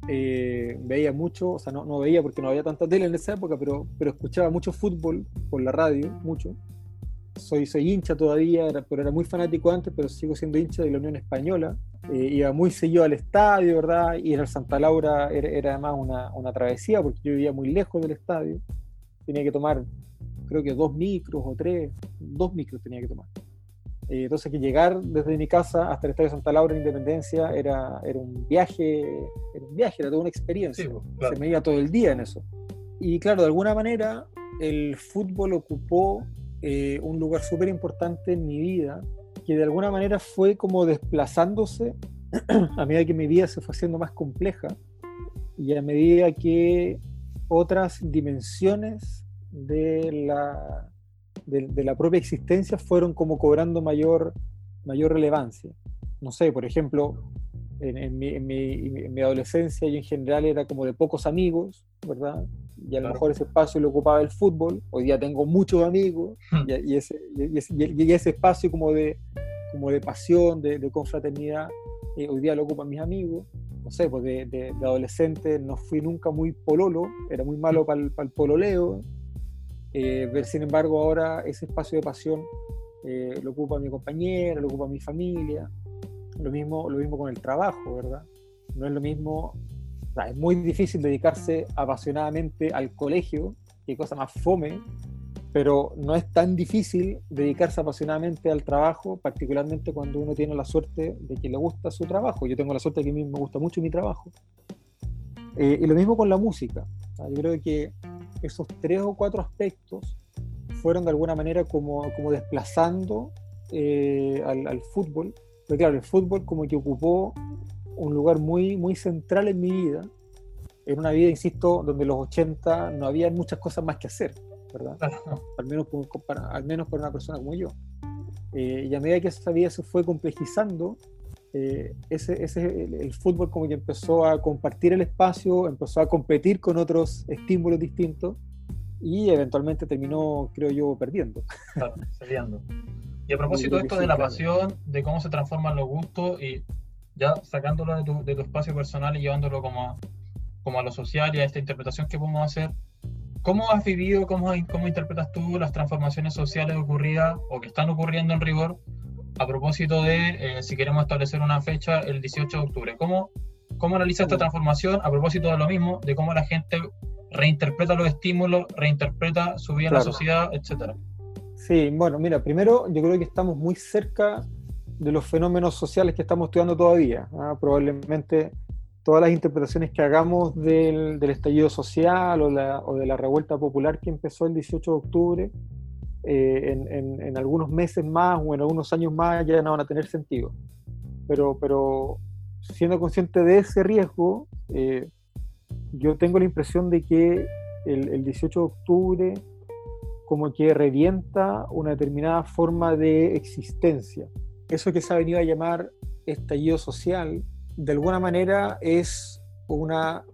Eh, veía mucho, o sea, no, no, veía porque no había tanta tele en esa época, pero, pero escuchaba mucho fútbol por la radio, mucho. Soy, soy hincha todavía, pero era muy fanático antes, pero sigo siendo hincha de la Unión Española. Eh, iba muy seguido al estadio, ¿verdad? Ir al Santa Laura era, era además una, una, travesía porque yo vivía muy lejos del estadio. Tenía que tomar, creo que dos micros o tres, dos micros tenía que tomar. Eh, entonces que llegar desde mi casa hasta el Estadio Santa Laura en Independencia era, era un viaje, era un viaje, era toda una experiencia. Se me iba todo el día en eso. Y claro, de alguna manera el fútbol ocupó eh, un lugar súper importante en mi vida, que de alguna manera fue como desplazándose a medida que mi vida se fue haciendo más compleja y a medida que otras dimensiones de la, de, la propia existencia fueron como cobrando mayor, mayor relevancia. No sé, por ejemplo, en, mi, en, mi, adolescencia y en general era como de pocos amigos, ¿verdad? Y a lo mejor ese espacio lo ocupaba el fútbol. Hoy día tengo muchos amigos hmm. y, ese, y, ese, espacio como de, como de pasión, de, confraternidad, eh, hoy día lo ocupan mis amigos. No sé, pues de, de, adolescente no fui nunca muy pololo, era muy malo para el, el pololeo, eh, sin embargo, ahora ese espacio de pasión eh, lo ocupa mi compañera, lo ocupa mi familia. Lo mismo, lo mismo con el trabajo, ¿verdad? No es lo mismo, es muy difícil dedicarse apasionadamente al colegio, qué cosa más fome, pero no es tan difícil dedicarse apasionadamente al trabajo, particularmente cuando uno tiene la suerte de que le gusta su trabajo. Yo tengo la suerte de que a mí me gusta mucho mi trabajo. Eh, y lo mismo con la música. Yo creo que esos tres o cuatro aspectos fueron de alguna manera como, como desplazando eh, al, fútbol. Pero claro, el fútbol como que ocupó un lugar muy, muy central en mi vida, en una vida, insisto, donde los 80 no había muchas cosas más que hacer, ¿verdad? Al, menos, para, al menos para una persona como yo. Eh, y a medida que esa vida se fue complejizando, eh, ese, ese el, fútbol como que empezó a compartir el espacio, empezó a competir con otros estímulos distintos y eventualmente terminó, creo yo, perdiendo. Claro, Y a propósito de esto de la pasión, de cómo se transforman los gustos y ya sacándolo de tu, de tu espacio personal y llevándolo como a, como a lo social y a esta interpretación que podemos hacer, ¿cómo has vivido, cómo, cómo interpretas tú las transformaciones sociales ocurridas o que están ocurriendo en rigor a propósito de, eh, si queremos establecer una fecha, el 18 de octubre. ¿Cómo, cómo analiza esta transformación a propósito de lo mismo, de cómo la gente reinterpreta los estímulos, reinterpreta su vida en la sociedad, etcétera? Sí, bueno, mira, primero yo creo que estamos muy cerca de los fenómenos sociales que estamos estudiando todavía. ¿ah? Probablemente todas las interpretaciones que hagamos del, del estallido social o, la, o, de la revuelta popular que empezó el 18 de octubre eh, en, algunos meses más o en algunos años más ya no van a tener sentido. Pero, pero siendo consciente de ese riesgo, eh, yo tengo la impresión de que el, 18 de octubre como que revienta una determinada forma de existencia. Eso que se ha venido a llamar estallido social, de alguna manera es una,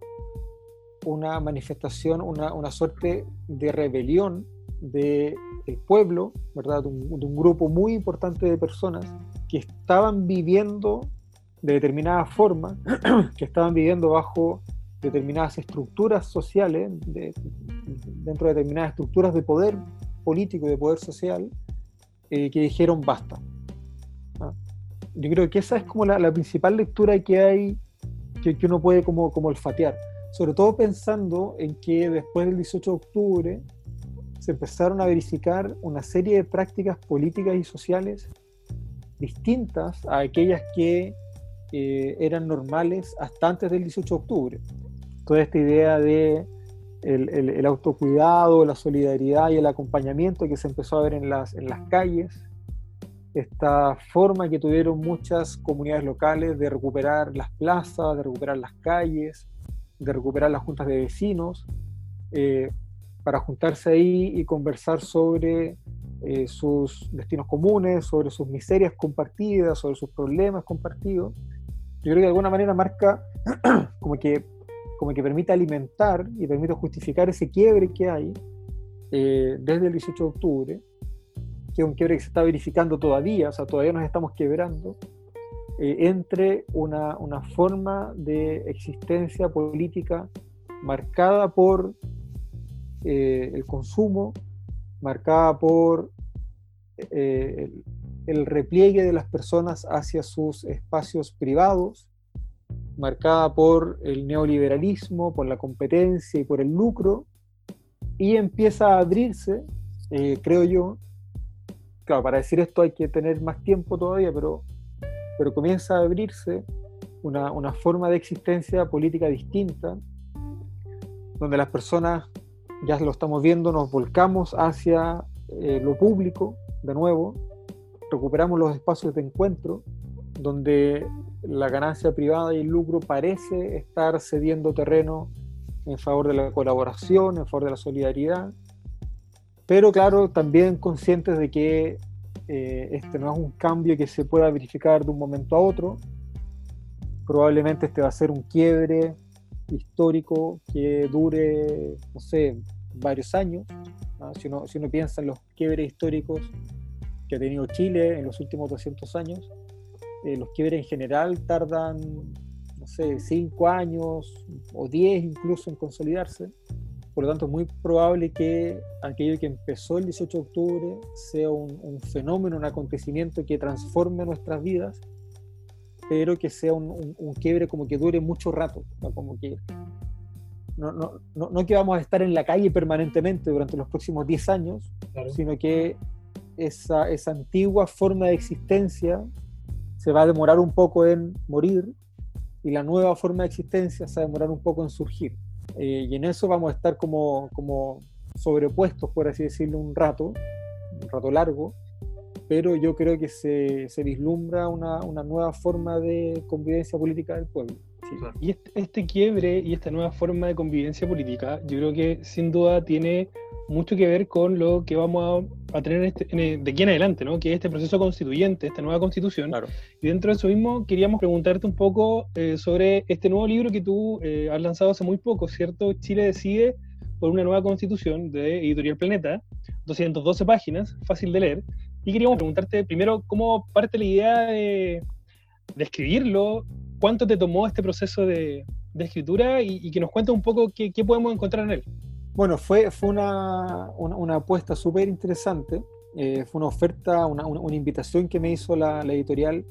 una manifestación, una, una suerte de rebelión de el pueblo, ¿verdad? De un, grupo muy importante de personas que estaban viviendo de determinada forma, que estaban viviendo bajo determinadas estructuras sociales, dentro de determinadas estructuras de poder político, de poder social, eh, que dijeron basta. ¿Ah? Yo creo que esa es como la, principal lectura que hay, que, que, uno puede como, como olfatear, sobre todo pensando en que después del 18 de octubre, se empezaron a verificar una serie de prácticas políticas y sociales distintas a aquellas que eh, eran normales hasta antes del 18 de octubre. Toda esta idea de el, autocuidado, la solidaridad y el acompañamiento que se empezó a ver en las, en las calles, esta forma que tuvieron muchas comunidades locales de recuperar las plazas, de recuperar las calles, de recuperar las juntas de vecinos, eh, para juntarse ahí y conversar sobre eh, sus destinos comunes, sobre sus miserias compartidas, sobre sus problemas compartidos. Yo creo que de alguna manera marca como que, como que permite alimentar y permite justificar ese quiebre que hay eh, desde el 18 de octubre que es un quiebre que se está verificando todavía, o sea, todavía nos estamos quebrando, eh, entre una, una, forma de existencia política marcada por eh, el consumo, marcada por eh, el, repliegue de las personas hacia sus espacios privados, marcada por el neoliberalismo, por la competencia y por el lucro, y empieza a abrirse, creo yo, claro, para decir esto hay que tener más tiempo todavía, pero, pero comienza a abrirse una, una forma de existencia política distinta, donde las personas, ya lo estamos viendo, nos volcamos hacia eh, lo público de nuevo, recuperamos los espacios de encuentro, donde la ganancia privada y el lucro parece estar cediendo terreno en favor de la colaboración, en favor de la solidaridad, pero claro, también conscientes de que eh, este no es un cambio que se pueda verificar de un momento a otro. Probablemente este va a ser un quiebre histórico que dure, no sé, varios años. Si, uno, si, uno, piensa en los quiebres históricos que ha tenido Chile en los últimos 200 años, eh, los quiebres en general tardan, no sé, 5 años o 10 incluso en consolidarse. Por lo tanto, es muy probable que aquello que empezó el 18 de octubre sea un, fenómeno, un acontecimiento que transforme nuestras vidas, pero que sea un, quiebre como que dure mucho rato, ¿no? como que no, no, no, que vamos a estar en la calle permanentemente durante los próximos 10 años, sino que esa, esa antigua forma de existencia se va a demorar un poco en morir y la nueva forma de existencia se va a demorar un poco en surgir. Eh, y en eso vamos a estar como, como sobrepuestos, por así decirlo, un rato, un rato largo, pero yo creo que se, se vislumbra una, una, nueva forma de convivencia política del pueblo. Y este, este, quiebre y esta nueva forma de convivencia política, yo creo que sin duda tiene mucho que ver con lo que vamos a, tener este, de aquí en adelante, ¿no? que es este proceso constituyente, esta nueva constitución. Y dentro de eso mismo queríamos preguntarte un poco eh, sobre este nuevo libro que tú eh, has lanzado hace muy poco, ¿cierto? Chile decide por una nueva constitución de Editorial Planeta, 212 páginas, fácil de leer. Y queríamos preguntarte primero cómo parte la idea de, escribirlo, cuánto te tomó este proceso de, escritura y, que nos cuentes un poco qué podemos encontrar en él. Bueno, fue, fue una, una, apuesta súper interesante. Eh, fue una oferta, una, una, invitación que me hizo la, editorial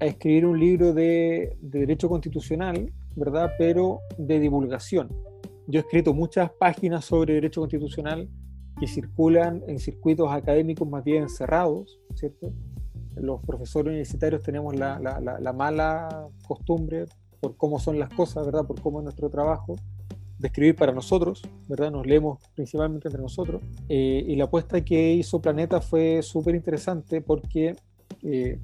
a escribir un libro de, de, derecho constitucional, ¿verdad? Pero de divulgación. Yo he escrito muchas páginas sobre derecho constitucional que circulan en circuitos académicos más bien cerrados, ¿cierto? Los profesores universitarios tenemos la, la, la mala costumbre por cómo son las cosas, ¿verdad? Por cómo es nuestro trabajo, de escribir para nosotros, ¿verdad? Nos leemos principalmente entre nosotros. Eh, y la apuesta que hizo Planeta fue súper interesante porque eh,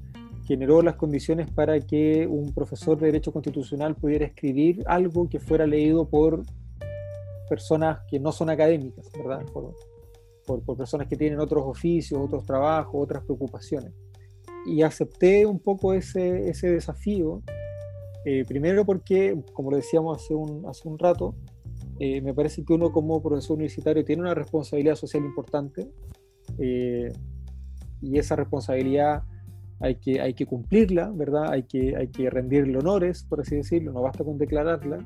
generó las condiciones para que un profesor de Derecho Constitucional pudiera escribir algo que fuera leído por personas que no son académicas, ¿verdad? Por, por, personas que tienen otros oficios, otros trabajos, otras preocupaciones. Y acepté un poco ese, ese desafío, eh, primero porque, como lo decíamos hace un, hace un rato, eh, me parece que uno como profesor universitario tiene una responsabilidad social importante eh, y esa responsabilidad hay que, hay que cumplirla, ¿verdad? Hay que, hay que rendirle honores, por así decirlo, no basta con declararla.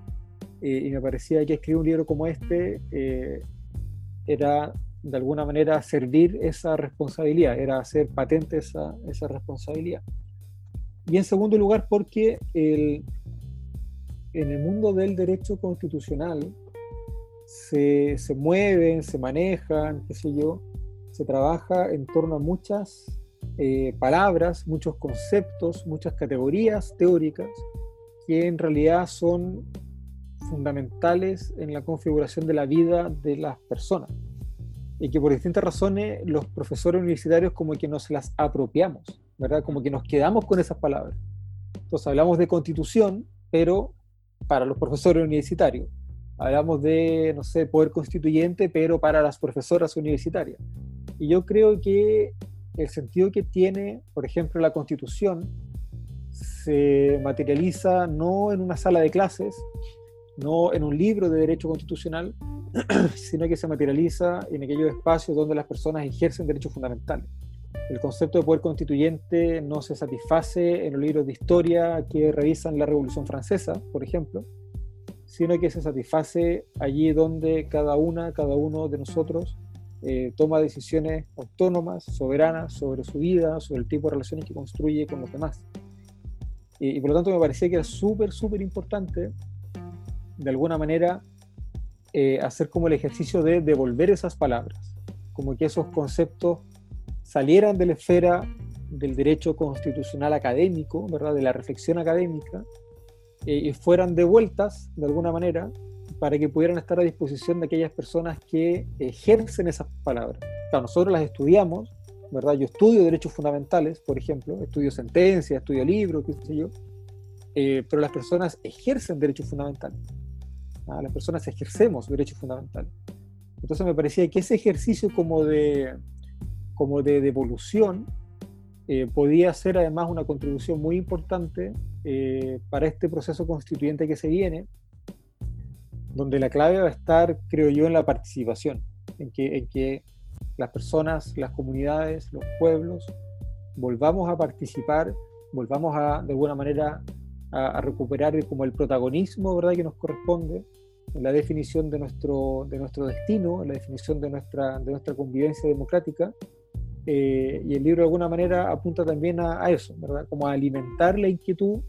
Eh, y me parecía que escribir un libro como este era de alguna manera servir esa responsabilidad, era hacer patente esa, esa responsabilidad. Y en segundo lugar, porque el, en el mundo del derecho constitucional, se, se mueven, se manejan, qué sé yo, se trabaja en torno a muchas eh, palabras, muchos conceptos, muchas categorías teóricas que en realidad son fundamentales en la configuración de la vida de las personas y que por distintas razones los profesores universitarios como que nos las apropiamos ¿verdad? Como que nos quedamos con esas palabras. Entonces hablamos de constitución, pero para los profesores universitarios. Hablamos de, no sé, poder constituyente, pero para las profesoras universitarias. Y yo creo que el sentido que tiene, por ejemplo, la constitución se materializa no en una sala de clases, no en un libro de derecho constitucional, sino que se materializa en aquellos espacios donde las personas ejercen derechos fundamentales. El concepto de poder constituyente no se satisface en los libros de historia que revisan la Revolución Francesa, por ejemplo, sino que se satisface allí donde cada una, cada uno de nosotros eh, toma decisiones autónomas, soberanas sobre su vida, sobre el tipo de relaciones que construye con los demás. Y, por lo tanto me parecía que era súper, súper importante, de alguna manera, eh, hacer como el ejercicio de devolver esas palabras, como que esos conceptos salieran de la esfera del derecho constitucional académico, ¿verdad? de la reflexión académica, eh, y fueran devueltas de alguna manera para que pudieran estar a disposición de aquellas personas que ejercen esas palabras. Claro, nosotros las estudiamos, ¿verdad? Yo estudio derechos fundamentales, por ejemplo, estudio sentencias, estudio libros, qué sé yo, eh, pero las personas ejercen derechos fundamentales. ¿Ah? Las personas ejercemos derechos fundamentales. Entonces me parecía que ese ejercicio como de, como de devolución eh, podía ser además una contribución muy importante eh, para este proceso constituyente que se viene, donde la clave va a estar, creo yo, en la participación, en que, en que las personas, las comunidades, los pueblos, volvamos a participar, volvamos a, de alguna manera, a, recuperar como el protagonismo ¿verdad? que nos corresponde en la definición de nuestro, de nuestro destino, en la definición de nuestra, de nuestra convivencia democrática eh, y el libro de alguna manera apunta también a, eso, ¿verdad? Como a alimentar la inquietud,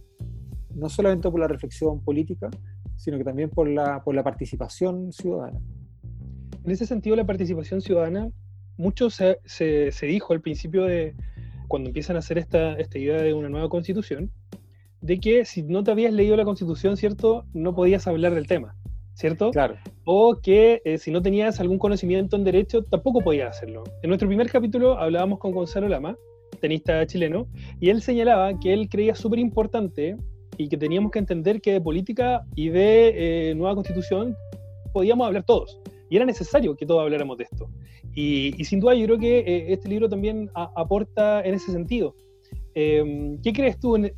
no solamente por la reflexión política, sino que también por la, por la participación ciudadana. En ese sentido, la participación ciudadana, mucho se, se, dijo al principio de cuando empiezan a hacer esta, esta idea de una nueva constitución, de que si no te habías leído la constitución, ¿cierto? No podías hablar del tema. ¿cierto? Claro. O que eh, si no tenías algún conocimiento en derecho, tampoco podías hacerlo. En nuestro primer capítulo hablábamos con Gonzalo Lama, tenista chileno, y él señalaba que él creía súper importante y que teníamos que entender que de política y de eh, nueva constitución podíamos hablar todos. Y era necesario que todos habláramos de esto. Y, sin duda yo creo que eh, este libro también aporta en ese sentido. Em, ¿Qué crees tú en,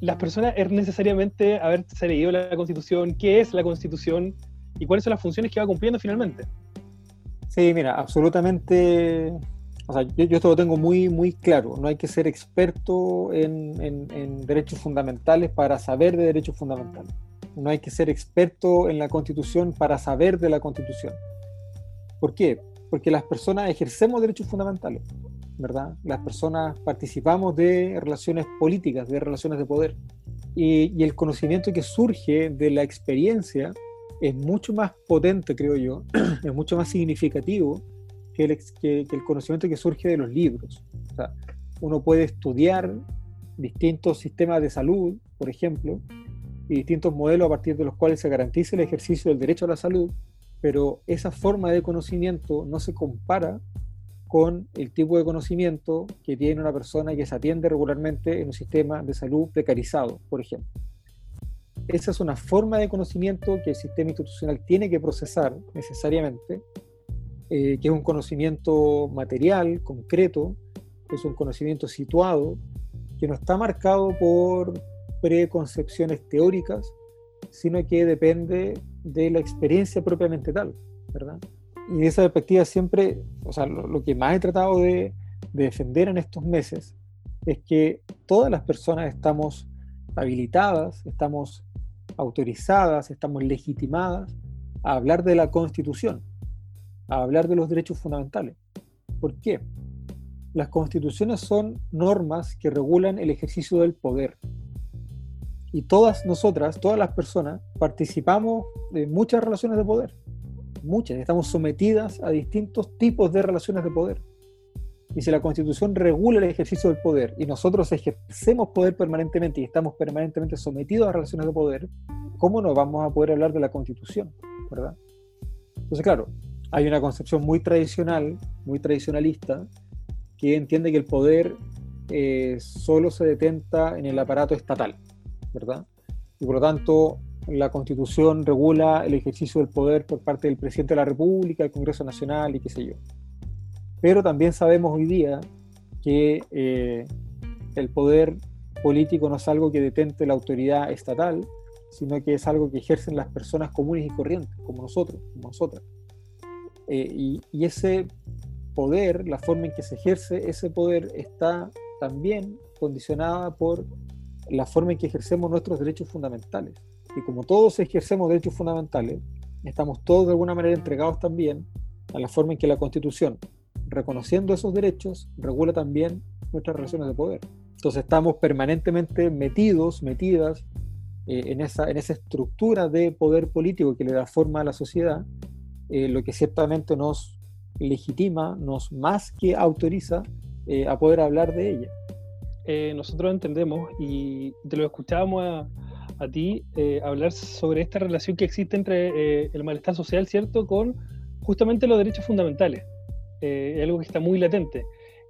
las personas es necesariamente haberse leído la Constitución, qué es la Constitución y cuáles son las funciones que va cumpliendo finalmente. Sí, mira, absolutamente. O sea, yo, esto lo tengo muy, muy claro. No hay que ser experto en, en, derechos fundamentales para saber de derechos fundamentales. No hay que ser experto en la Constitución para saber de la Constitución. ¿Por qué? Porque las personas ejercemos derechos fundamentales. ¿Verdad? Las personas participamos de relaciones políticas, de relaciones de poder. Y, el conocimiento que surge de la experiencia es mucho más potente, creo yo, es mucho más significativo que el, que, el conocimiento que surge de los libros. O sea, uno puede estudiar distintos sistemas de salud, por ejemplo, y distintos modelos a partir de los cuales se garantiza el ejercicio del derecho a la salud, pero esa forma de conocimiento no se compara con el tipo de conocimiento que tiene una persona que se atiende regularmente en un sistema de salud precarizado, por ejemplo. Esa es una forma de conocimiento que el sistema institucional tiene que procesar necesariamente, eh, que es un conocimiento material, concreto, que es un conocimiento situado, que no está marcado por preconcepciones teóricas, sino que depende de la experiencia propiamente tal, ¿verdad? Y de esa perspectiva siempre, o sea, lo, que más he tratado de, defender en estos meses es que todas las personas estamos habilitadas, estamos autorizadas, estamos legitimadas a hablar de la Constitución, a hablar de los derechos fundamentales. ¿Por qué? Las constituciones son normas que regulan el ejercicio del poder. Y todas nosotras, todas las personas, participamos de muchas relaciones de poder muchas, estamos sometidas a distintos tipos de relaciones de poder. Y si la constitución regula el ejercicio del poder y nosotros ejercemos poder permanentemente y estamos permanentemente sometidos a relaciones de poder, ¿cómo no vamos a poder hablar de la constitución? ¿Verdad? Entonces, claro, hay una concepción muy tradicional, muy tradicionalista, que entiende que el poder eh, solo se detenta en el aparato estatal, ¿verdad? Y por lo tanto, la Constitución regula el ejercicio del poder por parte del presidente de la República, el Congreso Nacional y qué sé yo. Pero también sabemos hoy día que eh, el poder político no es algo que detente la autoridad estatal, sino que es algo que ejercen las personas comunes y corrientes, como nosotros, como nosotras. Eh, y, y, ese poder, la forma en que se ejerce ese poder, está también condicionada por la forma en que ejercemos nuestros derechos fundamentales. Y como todos ejercemos derechos fundamentales, estamos todos de alguna manera entregados también a la forma en que la Constitución, reconociendo esos derechos, regula también nuestras relaciones de poder. Entonces estamos permanentemente metidos, metidas eh, en, esa, en esa estructura de poder político que le da forma a la sociedad, eh, lo que ciertamente nos legitima, nos más que autoriza eh, a poder hablar de ella. nosotros entendemos y te lo escuchábamos a, a ti hablar sobre esta relación que existe entre el malestar social, ¿cierto?, con justamente los derechos fundamentales. es algo que está muy latente.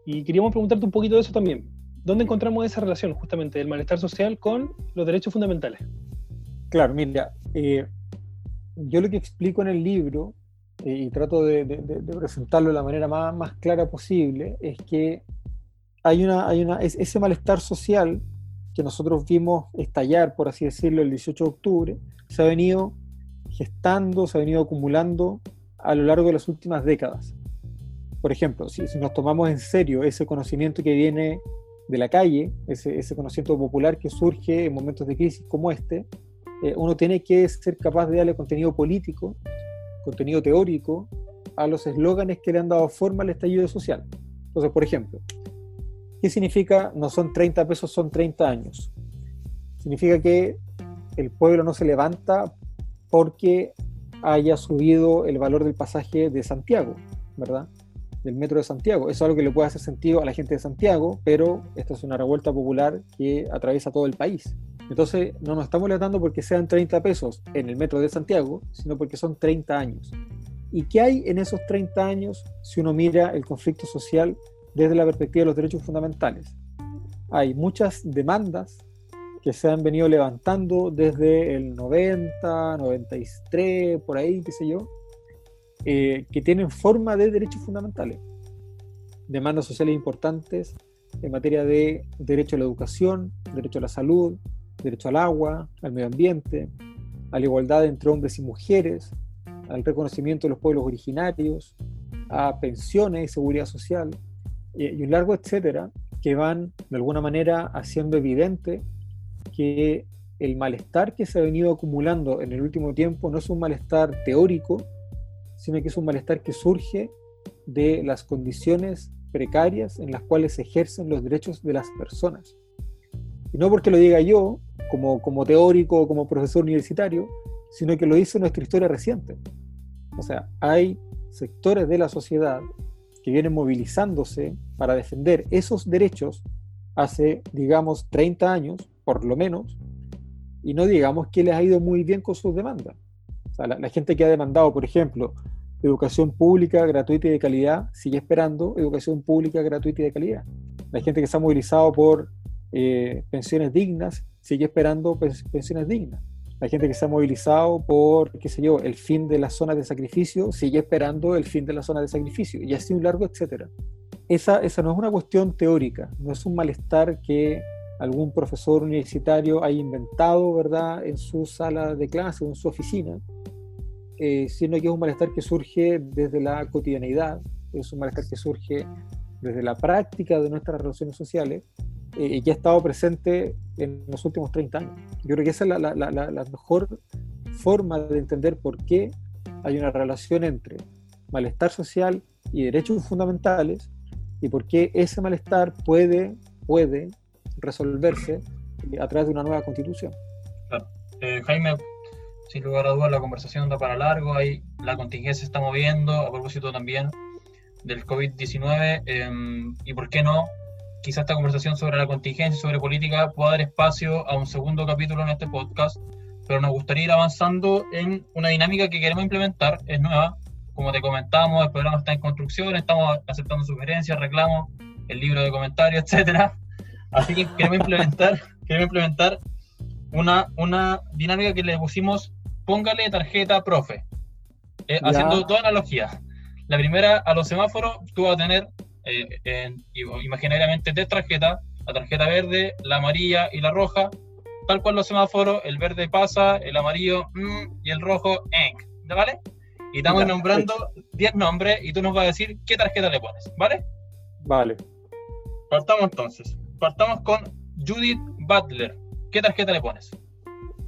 Y queríamos preguntarte un poquito de eso también. ¿Dónde encontramos esa relación justamente del malestar social con los derechos fundamentales? Claro, mira, eh, yo lo que explico en el libro, eh, y trato de, presentarlo de la manera más, más, clara posible, es que hay una, hay una, ese malestar social que nosotros vimos estallar, por así decirlo, el 18 de octubre, se ha venido gestando, se ha venido acumulando a lo largo de las últimas décadas. Por ejemplo, si, si nos tomamos en serio ese conocimiento que viene de la calle, ese, ese, conocimiento popular que surge en momentos de crisis como este, eh, uno tiene que ser capaz de darle contenido político, contenido teórico a los eslóganes que le han dado forma al estallido social. Entonces, por ejemplo, ¿qué significa no son 30 pesos, son 30 años? Significa que el pueblo no se levanta porque haya subido el valor del pasaje de Santiago, ¿verdad? del metro de Santiago. Es algo que le puede hacer sentido a la gente de Santiago, pero esta es una revuelta popular que atraviesa todo el país. Entonces, no nos estamos levantando porque sean 30 pesos en el metro de Santiago, sino porque son 30 años. ¿Y qué hay en esos 30 años si uno mira el conflicto social desde la perspectiva de los derechos fundamentales? Hay muchas demandas que se han venido levantando desde el 90, 93, por ahí, qué sé yo, eh, que tienen forma de derechos fundamentales. Demandas sociales importantes en materia de derecho a la educación, derecho a la salud, derecho al agua, al medio ambiente, a la igualdad entre hombres y mujeres, al reconocimiento de los pueblos originarios, a pensiones y seguridad social, y un largo etcétera, que van de alguna manera haciendo evidente que el malestar que se ha venido acumulando en el último tiempo no es un malestar teórico, sino que es un malestar que surge de las condiciones precarias en las cuales se ejercen los derechos de las personas. Y no porque lo diga yo, como, como teórico o como profesor universitario, sino que lo dice nuestra historia reciente. O sea, hay sectores de la sociedad que vienen movilizándose para defender esos derechos hace, digamos, 30 años, por lo menos, y no digamos que les ha ido muy bien con sus demandas la, gente que ha demandado, por ejemplo, educación pública, gratuita y de calidad, sigue esperando educación pública, gratuita y de calidad. La gente que se ha movilizado por eh, pensiones dignas, sigue esperando pensiones dignas. La gente que se ha movilizado por, qué sé yo, el fin de las zonas de sacrificio, sigue esperando el fin de las zonas de sacrificio. Y así un largo etcétera. Esa, esa no es una cuestión teórica, no es un malestar que algún profesor universitario haya inventado, ¿verdad?, en su sala de clase o en su oficina, eh, sino que es un malestar que surge desde la cotidianidad, es un malestar que surge desde la práctica de nuestras relaciones sociales eh, que ha estado presente en los últimos 30 años. Yo creo que esa es la, la, la, mejor forma de entender por qué hay una relación entre malestar social y derechos fundamentales y por qué ese malestar puede, puede resolverse a través de una nueva constitución. Eh, Jaime, sin lugar a dudas la conversación anda para largo, ahí la contingencia se está moviendo, a propósito también del COVID-19, em, y por qué no, quizá esta conversación sobre la contingencia, sobre política, pueda dar espacio a un segundo capítulo en este podcast, pero nos gustaría ir avanzando en una dinámica que queremos implementar, es nueva, como te comentamos, el programa está en construcción, estamos aceptando sugerencias, reclamos, el libro de comentarios, etcétera. Así que queremos implementar, queremos implementar una, una dinámica que le pusimos, póngale tarjeta profe, eh, haciendo dos analogías. La primera, a los semáforos, tú vas a tener eh, imaginariamente tres tarjetas, la tarjeta verde, la amarilla y la roja, tal cual los semáforos, el verde pasa, el amarillo mm, y el rojo enc, ¿vale? Y estamos nombrando 10 nombres y tú nos vas a decir qué tarjeta le pones, ¿vale? Vale. Partamos entonces. Partamos con Judith Butler. ¿Qué tarjeta le pones?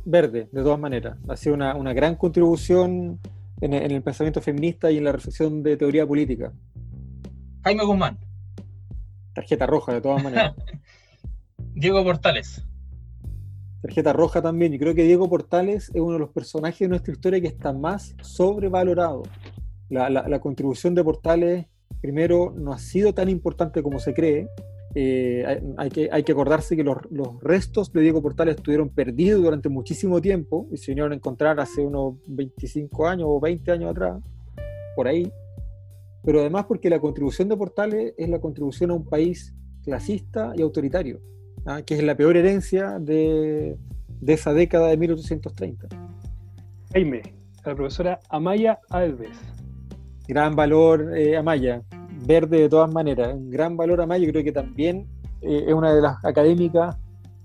Verde, de todas maneras. Ha sido una, gran contribución en el, pensamiento feminista y en la reflexión de teoría política. Jaime Guzmán. Tarjeta roja, de todas maneras. Diego Portales. Tarjeta roja también. Y creo que Diego Portales es uno de los personajes de nuestra historia que está más sobrevalorado. La, contribución de Portales, primero, no ha sido tan importante como se cree. Eh, hay, que, hay que acordarse que los, restos de Diego Portales estuvieron perdidos durante muchísimo tiempo y se vinieron a encontrar hace unos 25 años o 20 años atrás, por ahí. Pero además porque la contribución de Portales es la contribución a un país clasista y autoritario. ¿ah? que es la peor herencia de, esa década de 1830. Jaime, la profesora Amaya Alves. Gran valor, eh, Amaya. Verde de todas maneras. Un gran valor, Amaya. Creo que también eh, es una de las académicas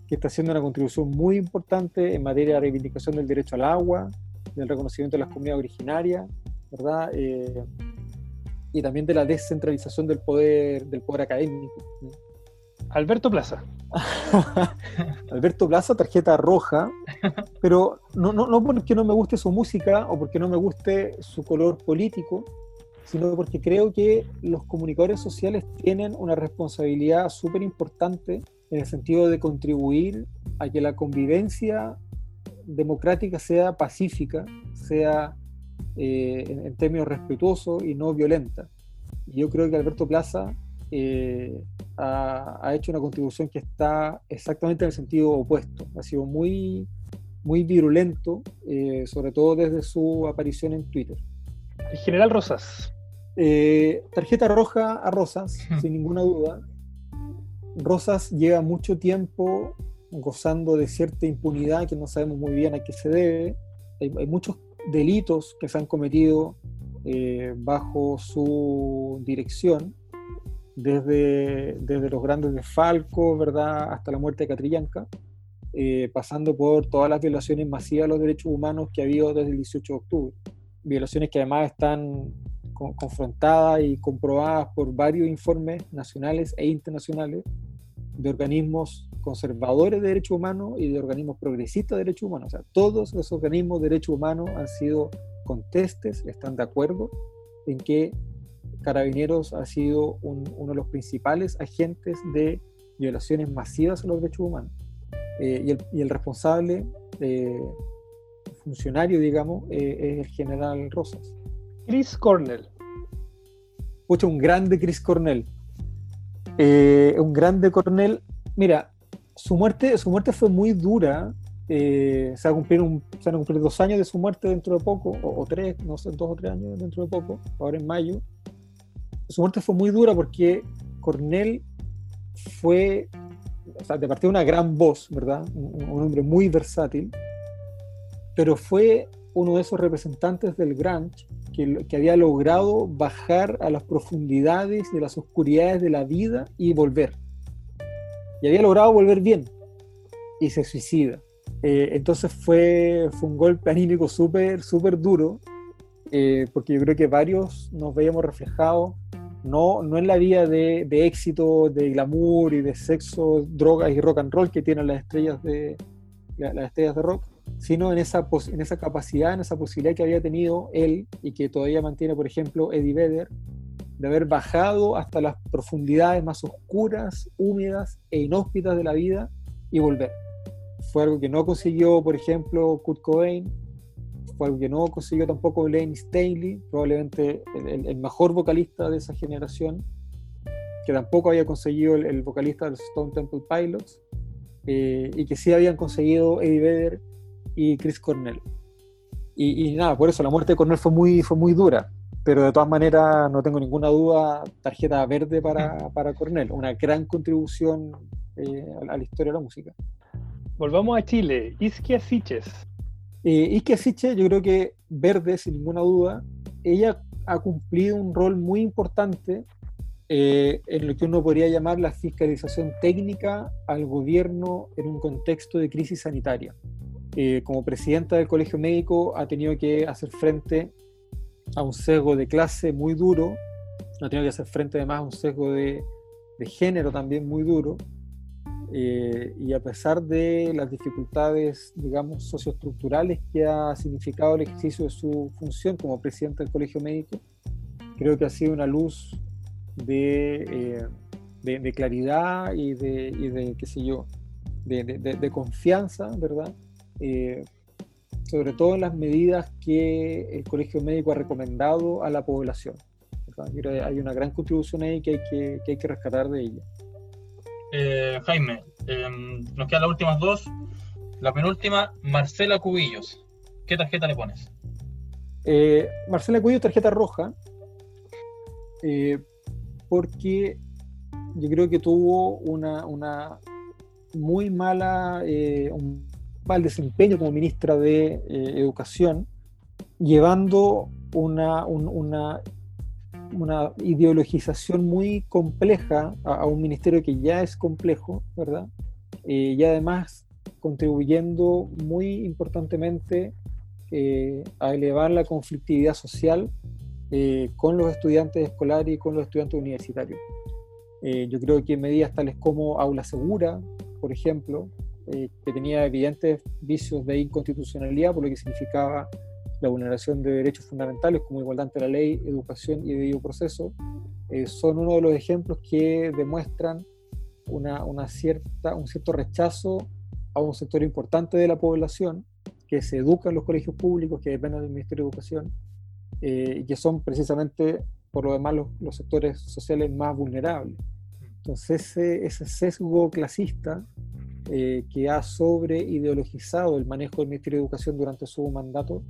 que está haciendo una contribución muy importante en materia de reivindicación del derecho al agua, del reconocimiento de las comunidades originarias, ¿verdad? Eh, y también de la descentralización del poder, del poder académico. Alberto Plaza. Alberto Plaza, tarjeta roja, pero no, no, no porque no me guste su música o porque no me guste su color político, sino porque creo que los comunicadores sociales tienen una responsabilidad súper importante en el sentido de contribuir a que la convivencia democrática sea pacífica, sea eh, en, términos respetuosos y no violenta. Y yo creo que Alberto Plaza eh, ha, hecho una contribución que está exactamente en el sentido opuesto. Ha sido muy, muy virulento, eh, sobre todo desde su aparición en Twitter. El general Rosas. Eh, tarjeta roja a Rosas, sin ninguna duda. Rosas lleva mucho tiempo gozando de cierta impunidad que no sabemos muy bien a qué se debe. Hay, muchos delitos que se han cometido bajo su dirección desde, desde los grandes de Falco, ¿verdad?, hasta la muerte de Catrillanca, eh, pasando por todas las violaciones masivas a los derechos humanos que ha habido desde el 18 de octubre. Violaciones que además están confrontadas y comprobadas por varios informes nacionales e internacionales de organismos conservadores de derechos humanos y de organismos progresistas de derechos humanos. O sea, todos los organismos de derechos humanos han sido contestes, están de acuerdo en que Carabineros ha sido uno de los principales agentes de violaciones masivas a los derechos humanos. Eh, y, el, responsable eh, funcionario, digamos, eh, es el general Rosas. Chris Cornell. Pucha, un grande Chris Cornell. Un grande Cornell. Mira, su muerte, su muerte fue muy dura. se, va a cumplir un, se van a cumplir dos años de su muerte dentro de poco, o, o, tres, no sé, dos o tres años dentro de poco, ahora en mayo su muerte fue muy dura porque Cornell fue, o sea, de partida una gran voz, ¿verdad? Un, hombre muy versátil, pero fue uno de esos representantes del grunge que, había logrado bajar a las profundidades de las oscuridades de la vida y volver. Y había logrado volver bien y se suicida. Eh, entonces fue, fue un golpe anímico súper, súper duro, eh, porque yo creo que varios nos veíamos reflejados no, no en la vida de, éxito, de glamour y de sexo, drogas y rock and roll que tienen las estrellas de, las estrellas de rock, sino en esa, en esa capacidad, en esa posibilidad que había tenido él y que todavía mantiene, por ejemplo, Eddie Vedder, de haber bajado hasta las profundidades más oscuras, húmedas e inhóspitas de la vida y volver. Fue algo que no consiguió, por ejemplo, Kurt Cobain, fue algo que no consiguió tampoco Lane Staley, probablemente el, mejor vocalista de esa generación, que tampoco había conseguido el, vocalista de los Stone Temple Pilots, eh, y que sí habían conseguido Eddie Vedder y Chris Cornell. Y, nada, por eso la muerte de Cornell fue muy, fue muy dura, pero de todas maneras no tengo ninguna duda, tarjeta verde para, para Cornell, una gran contribución eh, a, la historia de la música. Volvamos a Chile. Isquia Siches. Eh, Isquia Siches, yo creo que Verde, sin ninguna duda, ella ha cumplido un rol muy importante eh, en lo que uno podría llamar la fiscalización técnica al gobierno en un contexto de crisis sanitaria. Eh, como presidenta del Colegio Médico ha tenido que hacer frente a un sesgo de clase muy duro, ha tenido que hacer frente además a un sesgo de, género también muy duro, eh, y a pesar de las dificultades, digamos, socioestructurales que ha significado el ejercicio de su función como presidenta del Colegio Médico, creo que ha sido una luz de, eh, claridad y de, qué sé yo, de, confianza, ¿verdad? Eh, sobre todo en las medidas que el Colegio Médico ha recomendado a la población. Hay una gran contribución ahí que hay que, hay que rescatar de ella. Eh, Jaime, em, nos quedan las últimas dos. La penúltima, Marcela Cubillos. ¿Qué tarjeta le pones? Marcela Cubillos, tarjeta roja porque yo creo que tuvo una, una muy mala, eh, un mal desempeño como ministra de eh, Educación, llevando una, una, una, ideologización muy compleja a, un ministerio que ya es complejo, ¿verdad? Eh, y además contribuyendo muy importantemente a elevar la conflictividad social eh, con los estudiantes escolares y con los estudiantes universitarios. Eh, yo creo que medidas tales como aula segura, por ejemplo, eh, que tenía evidentes vicios de inconstitucionalidad, por lo que significaba la vulneración de derechos fundamentales como igualdad ante la ley, educación y debido proceso, son uno de los ejemplos que demuestran una, una, cierta, un cierto rechazo a un sector importante de la población que se educa en los colegios públicos, que dependen del Ministerio de Educación, eh, y que son precisamente, por lo demás, los, sectores sociales más vulnerables. Entonces, ese, sesgo clasista eh, que ha sobre ideologizado el manejo del Ministerio de Educación durante su mandato,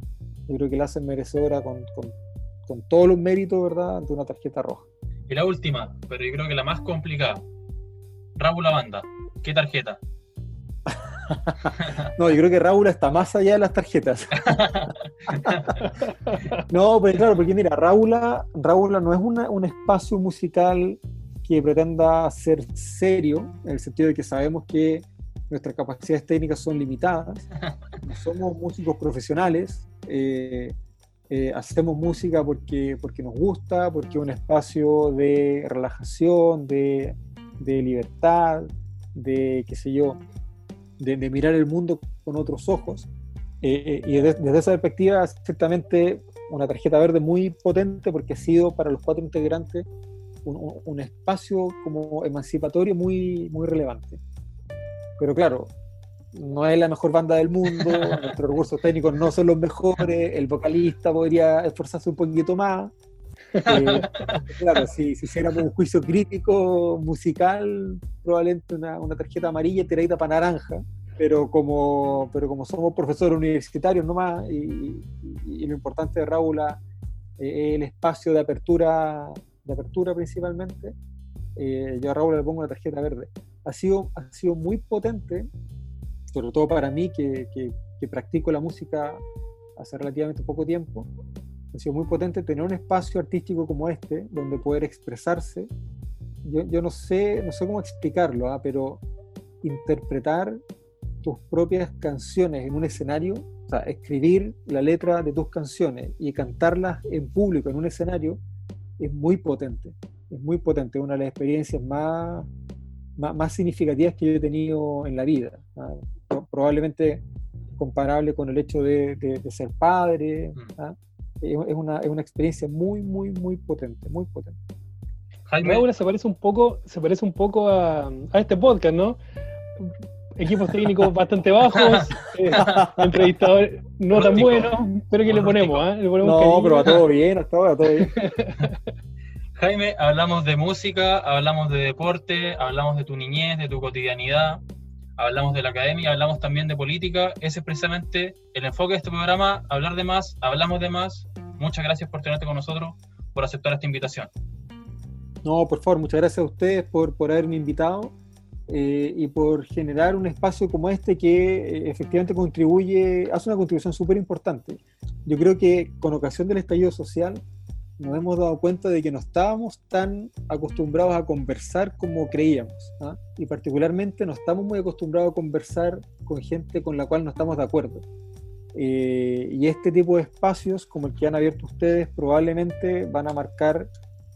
yo creo que la hace merecedora con, con, con todos los méritos, ¿verdad?, de una tarjeta roja. Y la última, pero yo creo que la más complicada, Raúl Banda, ¿qué tarjeta? no, yo creo que Raúl está más allá de las tarjetas. no, pues claro, porque mira, Raúl, no es un espacio musical que pretenda ser serio, en el sentido de que sabemos que nuestras capacidades técnicas son limitadas, somos músicos profesionales, eh, eh, hacemos música porque, porque nos gusta, porque es un espacio de relajación, de, de libertad, de, qué sé yo, de, mirar el mundo con otros ojos. Eh, eh, y desde, esa perspectiva, ciertamente una tarjeta verde muy potente porque ha sido para los cuatro integrantes un, espacio como emancipatorio muy, muy relevante. Pero claro, no es la mejor banda del mundo, nuestros recursos técnicos no son los mejores, el vocalista podría esforzarse un poquito más. Eh, claro, si, si hiciéramos un juicio crítico musical, probablemente una, una tarjeta amarilla tiradita para naranja, pero como, pero como somos profesores universitarios nomás, y, y, lo importante de Raúl es el espacio de apertura, de apertura principalmente, eh, yo a Raúl le pongo una tarjeta verde. Ha sido, ha sido muy potente, sobre todo para mí que, que, practico la música hace relativamente poco tiempo, ha sido muy potente tener un espacio artístico como este, donde poder expresarse. Yo, yo no, sé, no sé cómo explicarlo, ¿ah? pero interpretar tus propias canciones en un escenario, o sea, escribir la letra de tus canciones y cantarlas en público, en un escenario, es muy potente. Es muy potente, una de las experiencias más, más, significativas que yo he tenido en la vida. ¿ah? Probablemente comparable con el hecho de, de, ser padre. Mm. ¿ah? es una, es una experiencia muy, muy, muy potente, muy potente. Jaime. se parece un poco, se parece un poco a, a este podcast, ¿no? Equipos técnicos bastante bajos, eh, entrevistadores no tan buenos, pero que le ponemos, ¿eh? Le ponemos no, pero va todo bien, hasta ahora todo bien. Jaime, hablamos de música, hablamos de deporte, hablamos de tu niñez, de tu cotidianidad, hablamos de la academia, hablamos también de política. Ese es precisamente el enfoque de este programa, hablar de más, hablamos de más. Muchas gracias por tenerte con nosotros, por aceptar esta invitación. No, por favor, muchas gracias a ustedes por, por haberme invitado. eh, y por generar un espacio como este que eh, efectivamente contribuye, hace una contribución súper importante. Yo creo que con ocasión del estallido social nos hemos dado cuenta de que no estábamos tan acostumbrados a conversar como creíamos. ¿ah? Y particularmente no estamos muy acostumbrados a conversar con gente con la cual no estamos de acuerdo. Eh, y este tipo de espacios, como el que han abierto ustedes, probablemente van a marcar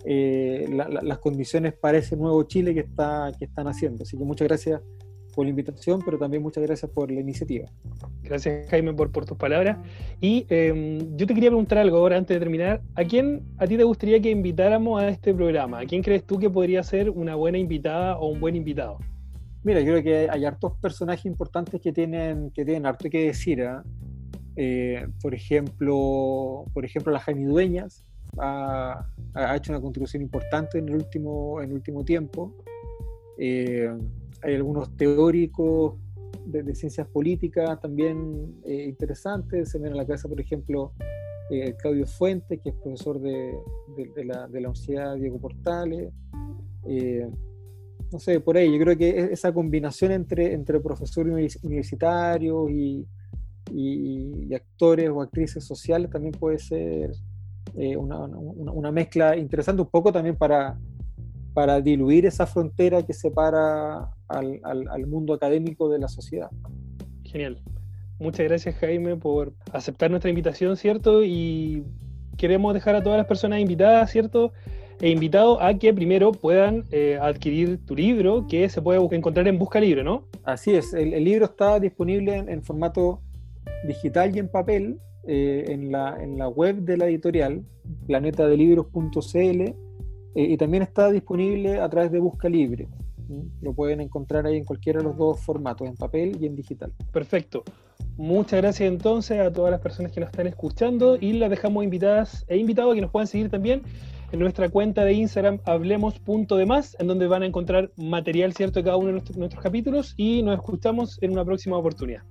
eh, las condiciones para ese nuevo Chile que, está, que están haciendo. Así que muchas gracias por la invitación, pero también muchas gracias por la iniciativa. Gracias Jaime por, por tus palabras. Y em, yo te quería preguntar algo ahora antes de terminar. ¿A quién a ti te gustaría que invitáramos a este programa? ¿A quién crees tú que podría ser una buena invitada o un buen invitado? Mira, yo creo que hay hartos personajes importantes que tienen, que tienen harto que decir. ¿ah? Eh, por ejemplo, por ejemplo, la Jaime Dueñas, ha, hecho una contribución importante en el último, en el último tiempo. Eh, hay algunos teóricos de, ciencias políticas también eh, interesantes. Se me viene a la cabeza, por ejemplo, eh, Claudio Fuentes, que es profesor de, de, la, Universidad Diego Portales. no sé, por ahí, yo creo que esa combinación entre, entre profesores universitarios y, y, actores o actrices sociales también puede ser eh, una, mezcla interesante, un poco también para, para diluir esa frontera que separa al, mundo académico de la sociedad. Genial. Muchas gracias Jaime por aceptar nuestra invitación, ¿cierto? Y queremos dejar a todas las personas invitadas, ¿cierto? E invitados a que primero puedan eh, adquirir tu libro, que se puede encontrar en Busca Libre, ¿no? Así es, el, libro está disponible en, formato digital y en papel eh, en, la, en, la, web de la editorial, planetadelibros.cl, eh, y también está disponible a través de Busca Libre. Lo pueden encontrar ahí en cualquiera de los dos formatos, en papel y en digital. Perfecto. Muchas gracias entonces a todas las personas que nos están escuchando y las dejamos invitadas e invitados a que nos puedan seguir también en nuestra cuenta de Instagram hablemos.demás, en donde van a encontrar material cierto de cada uno de nuestros capítulos y nos escuchamos en una próxima oportunidad.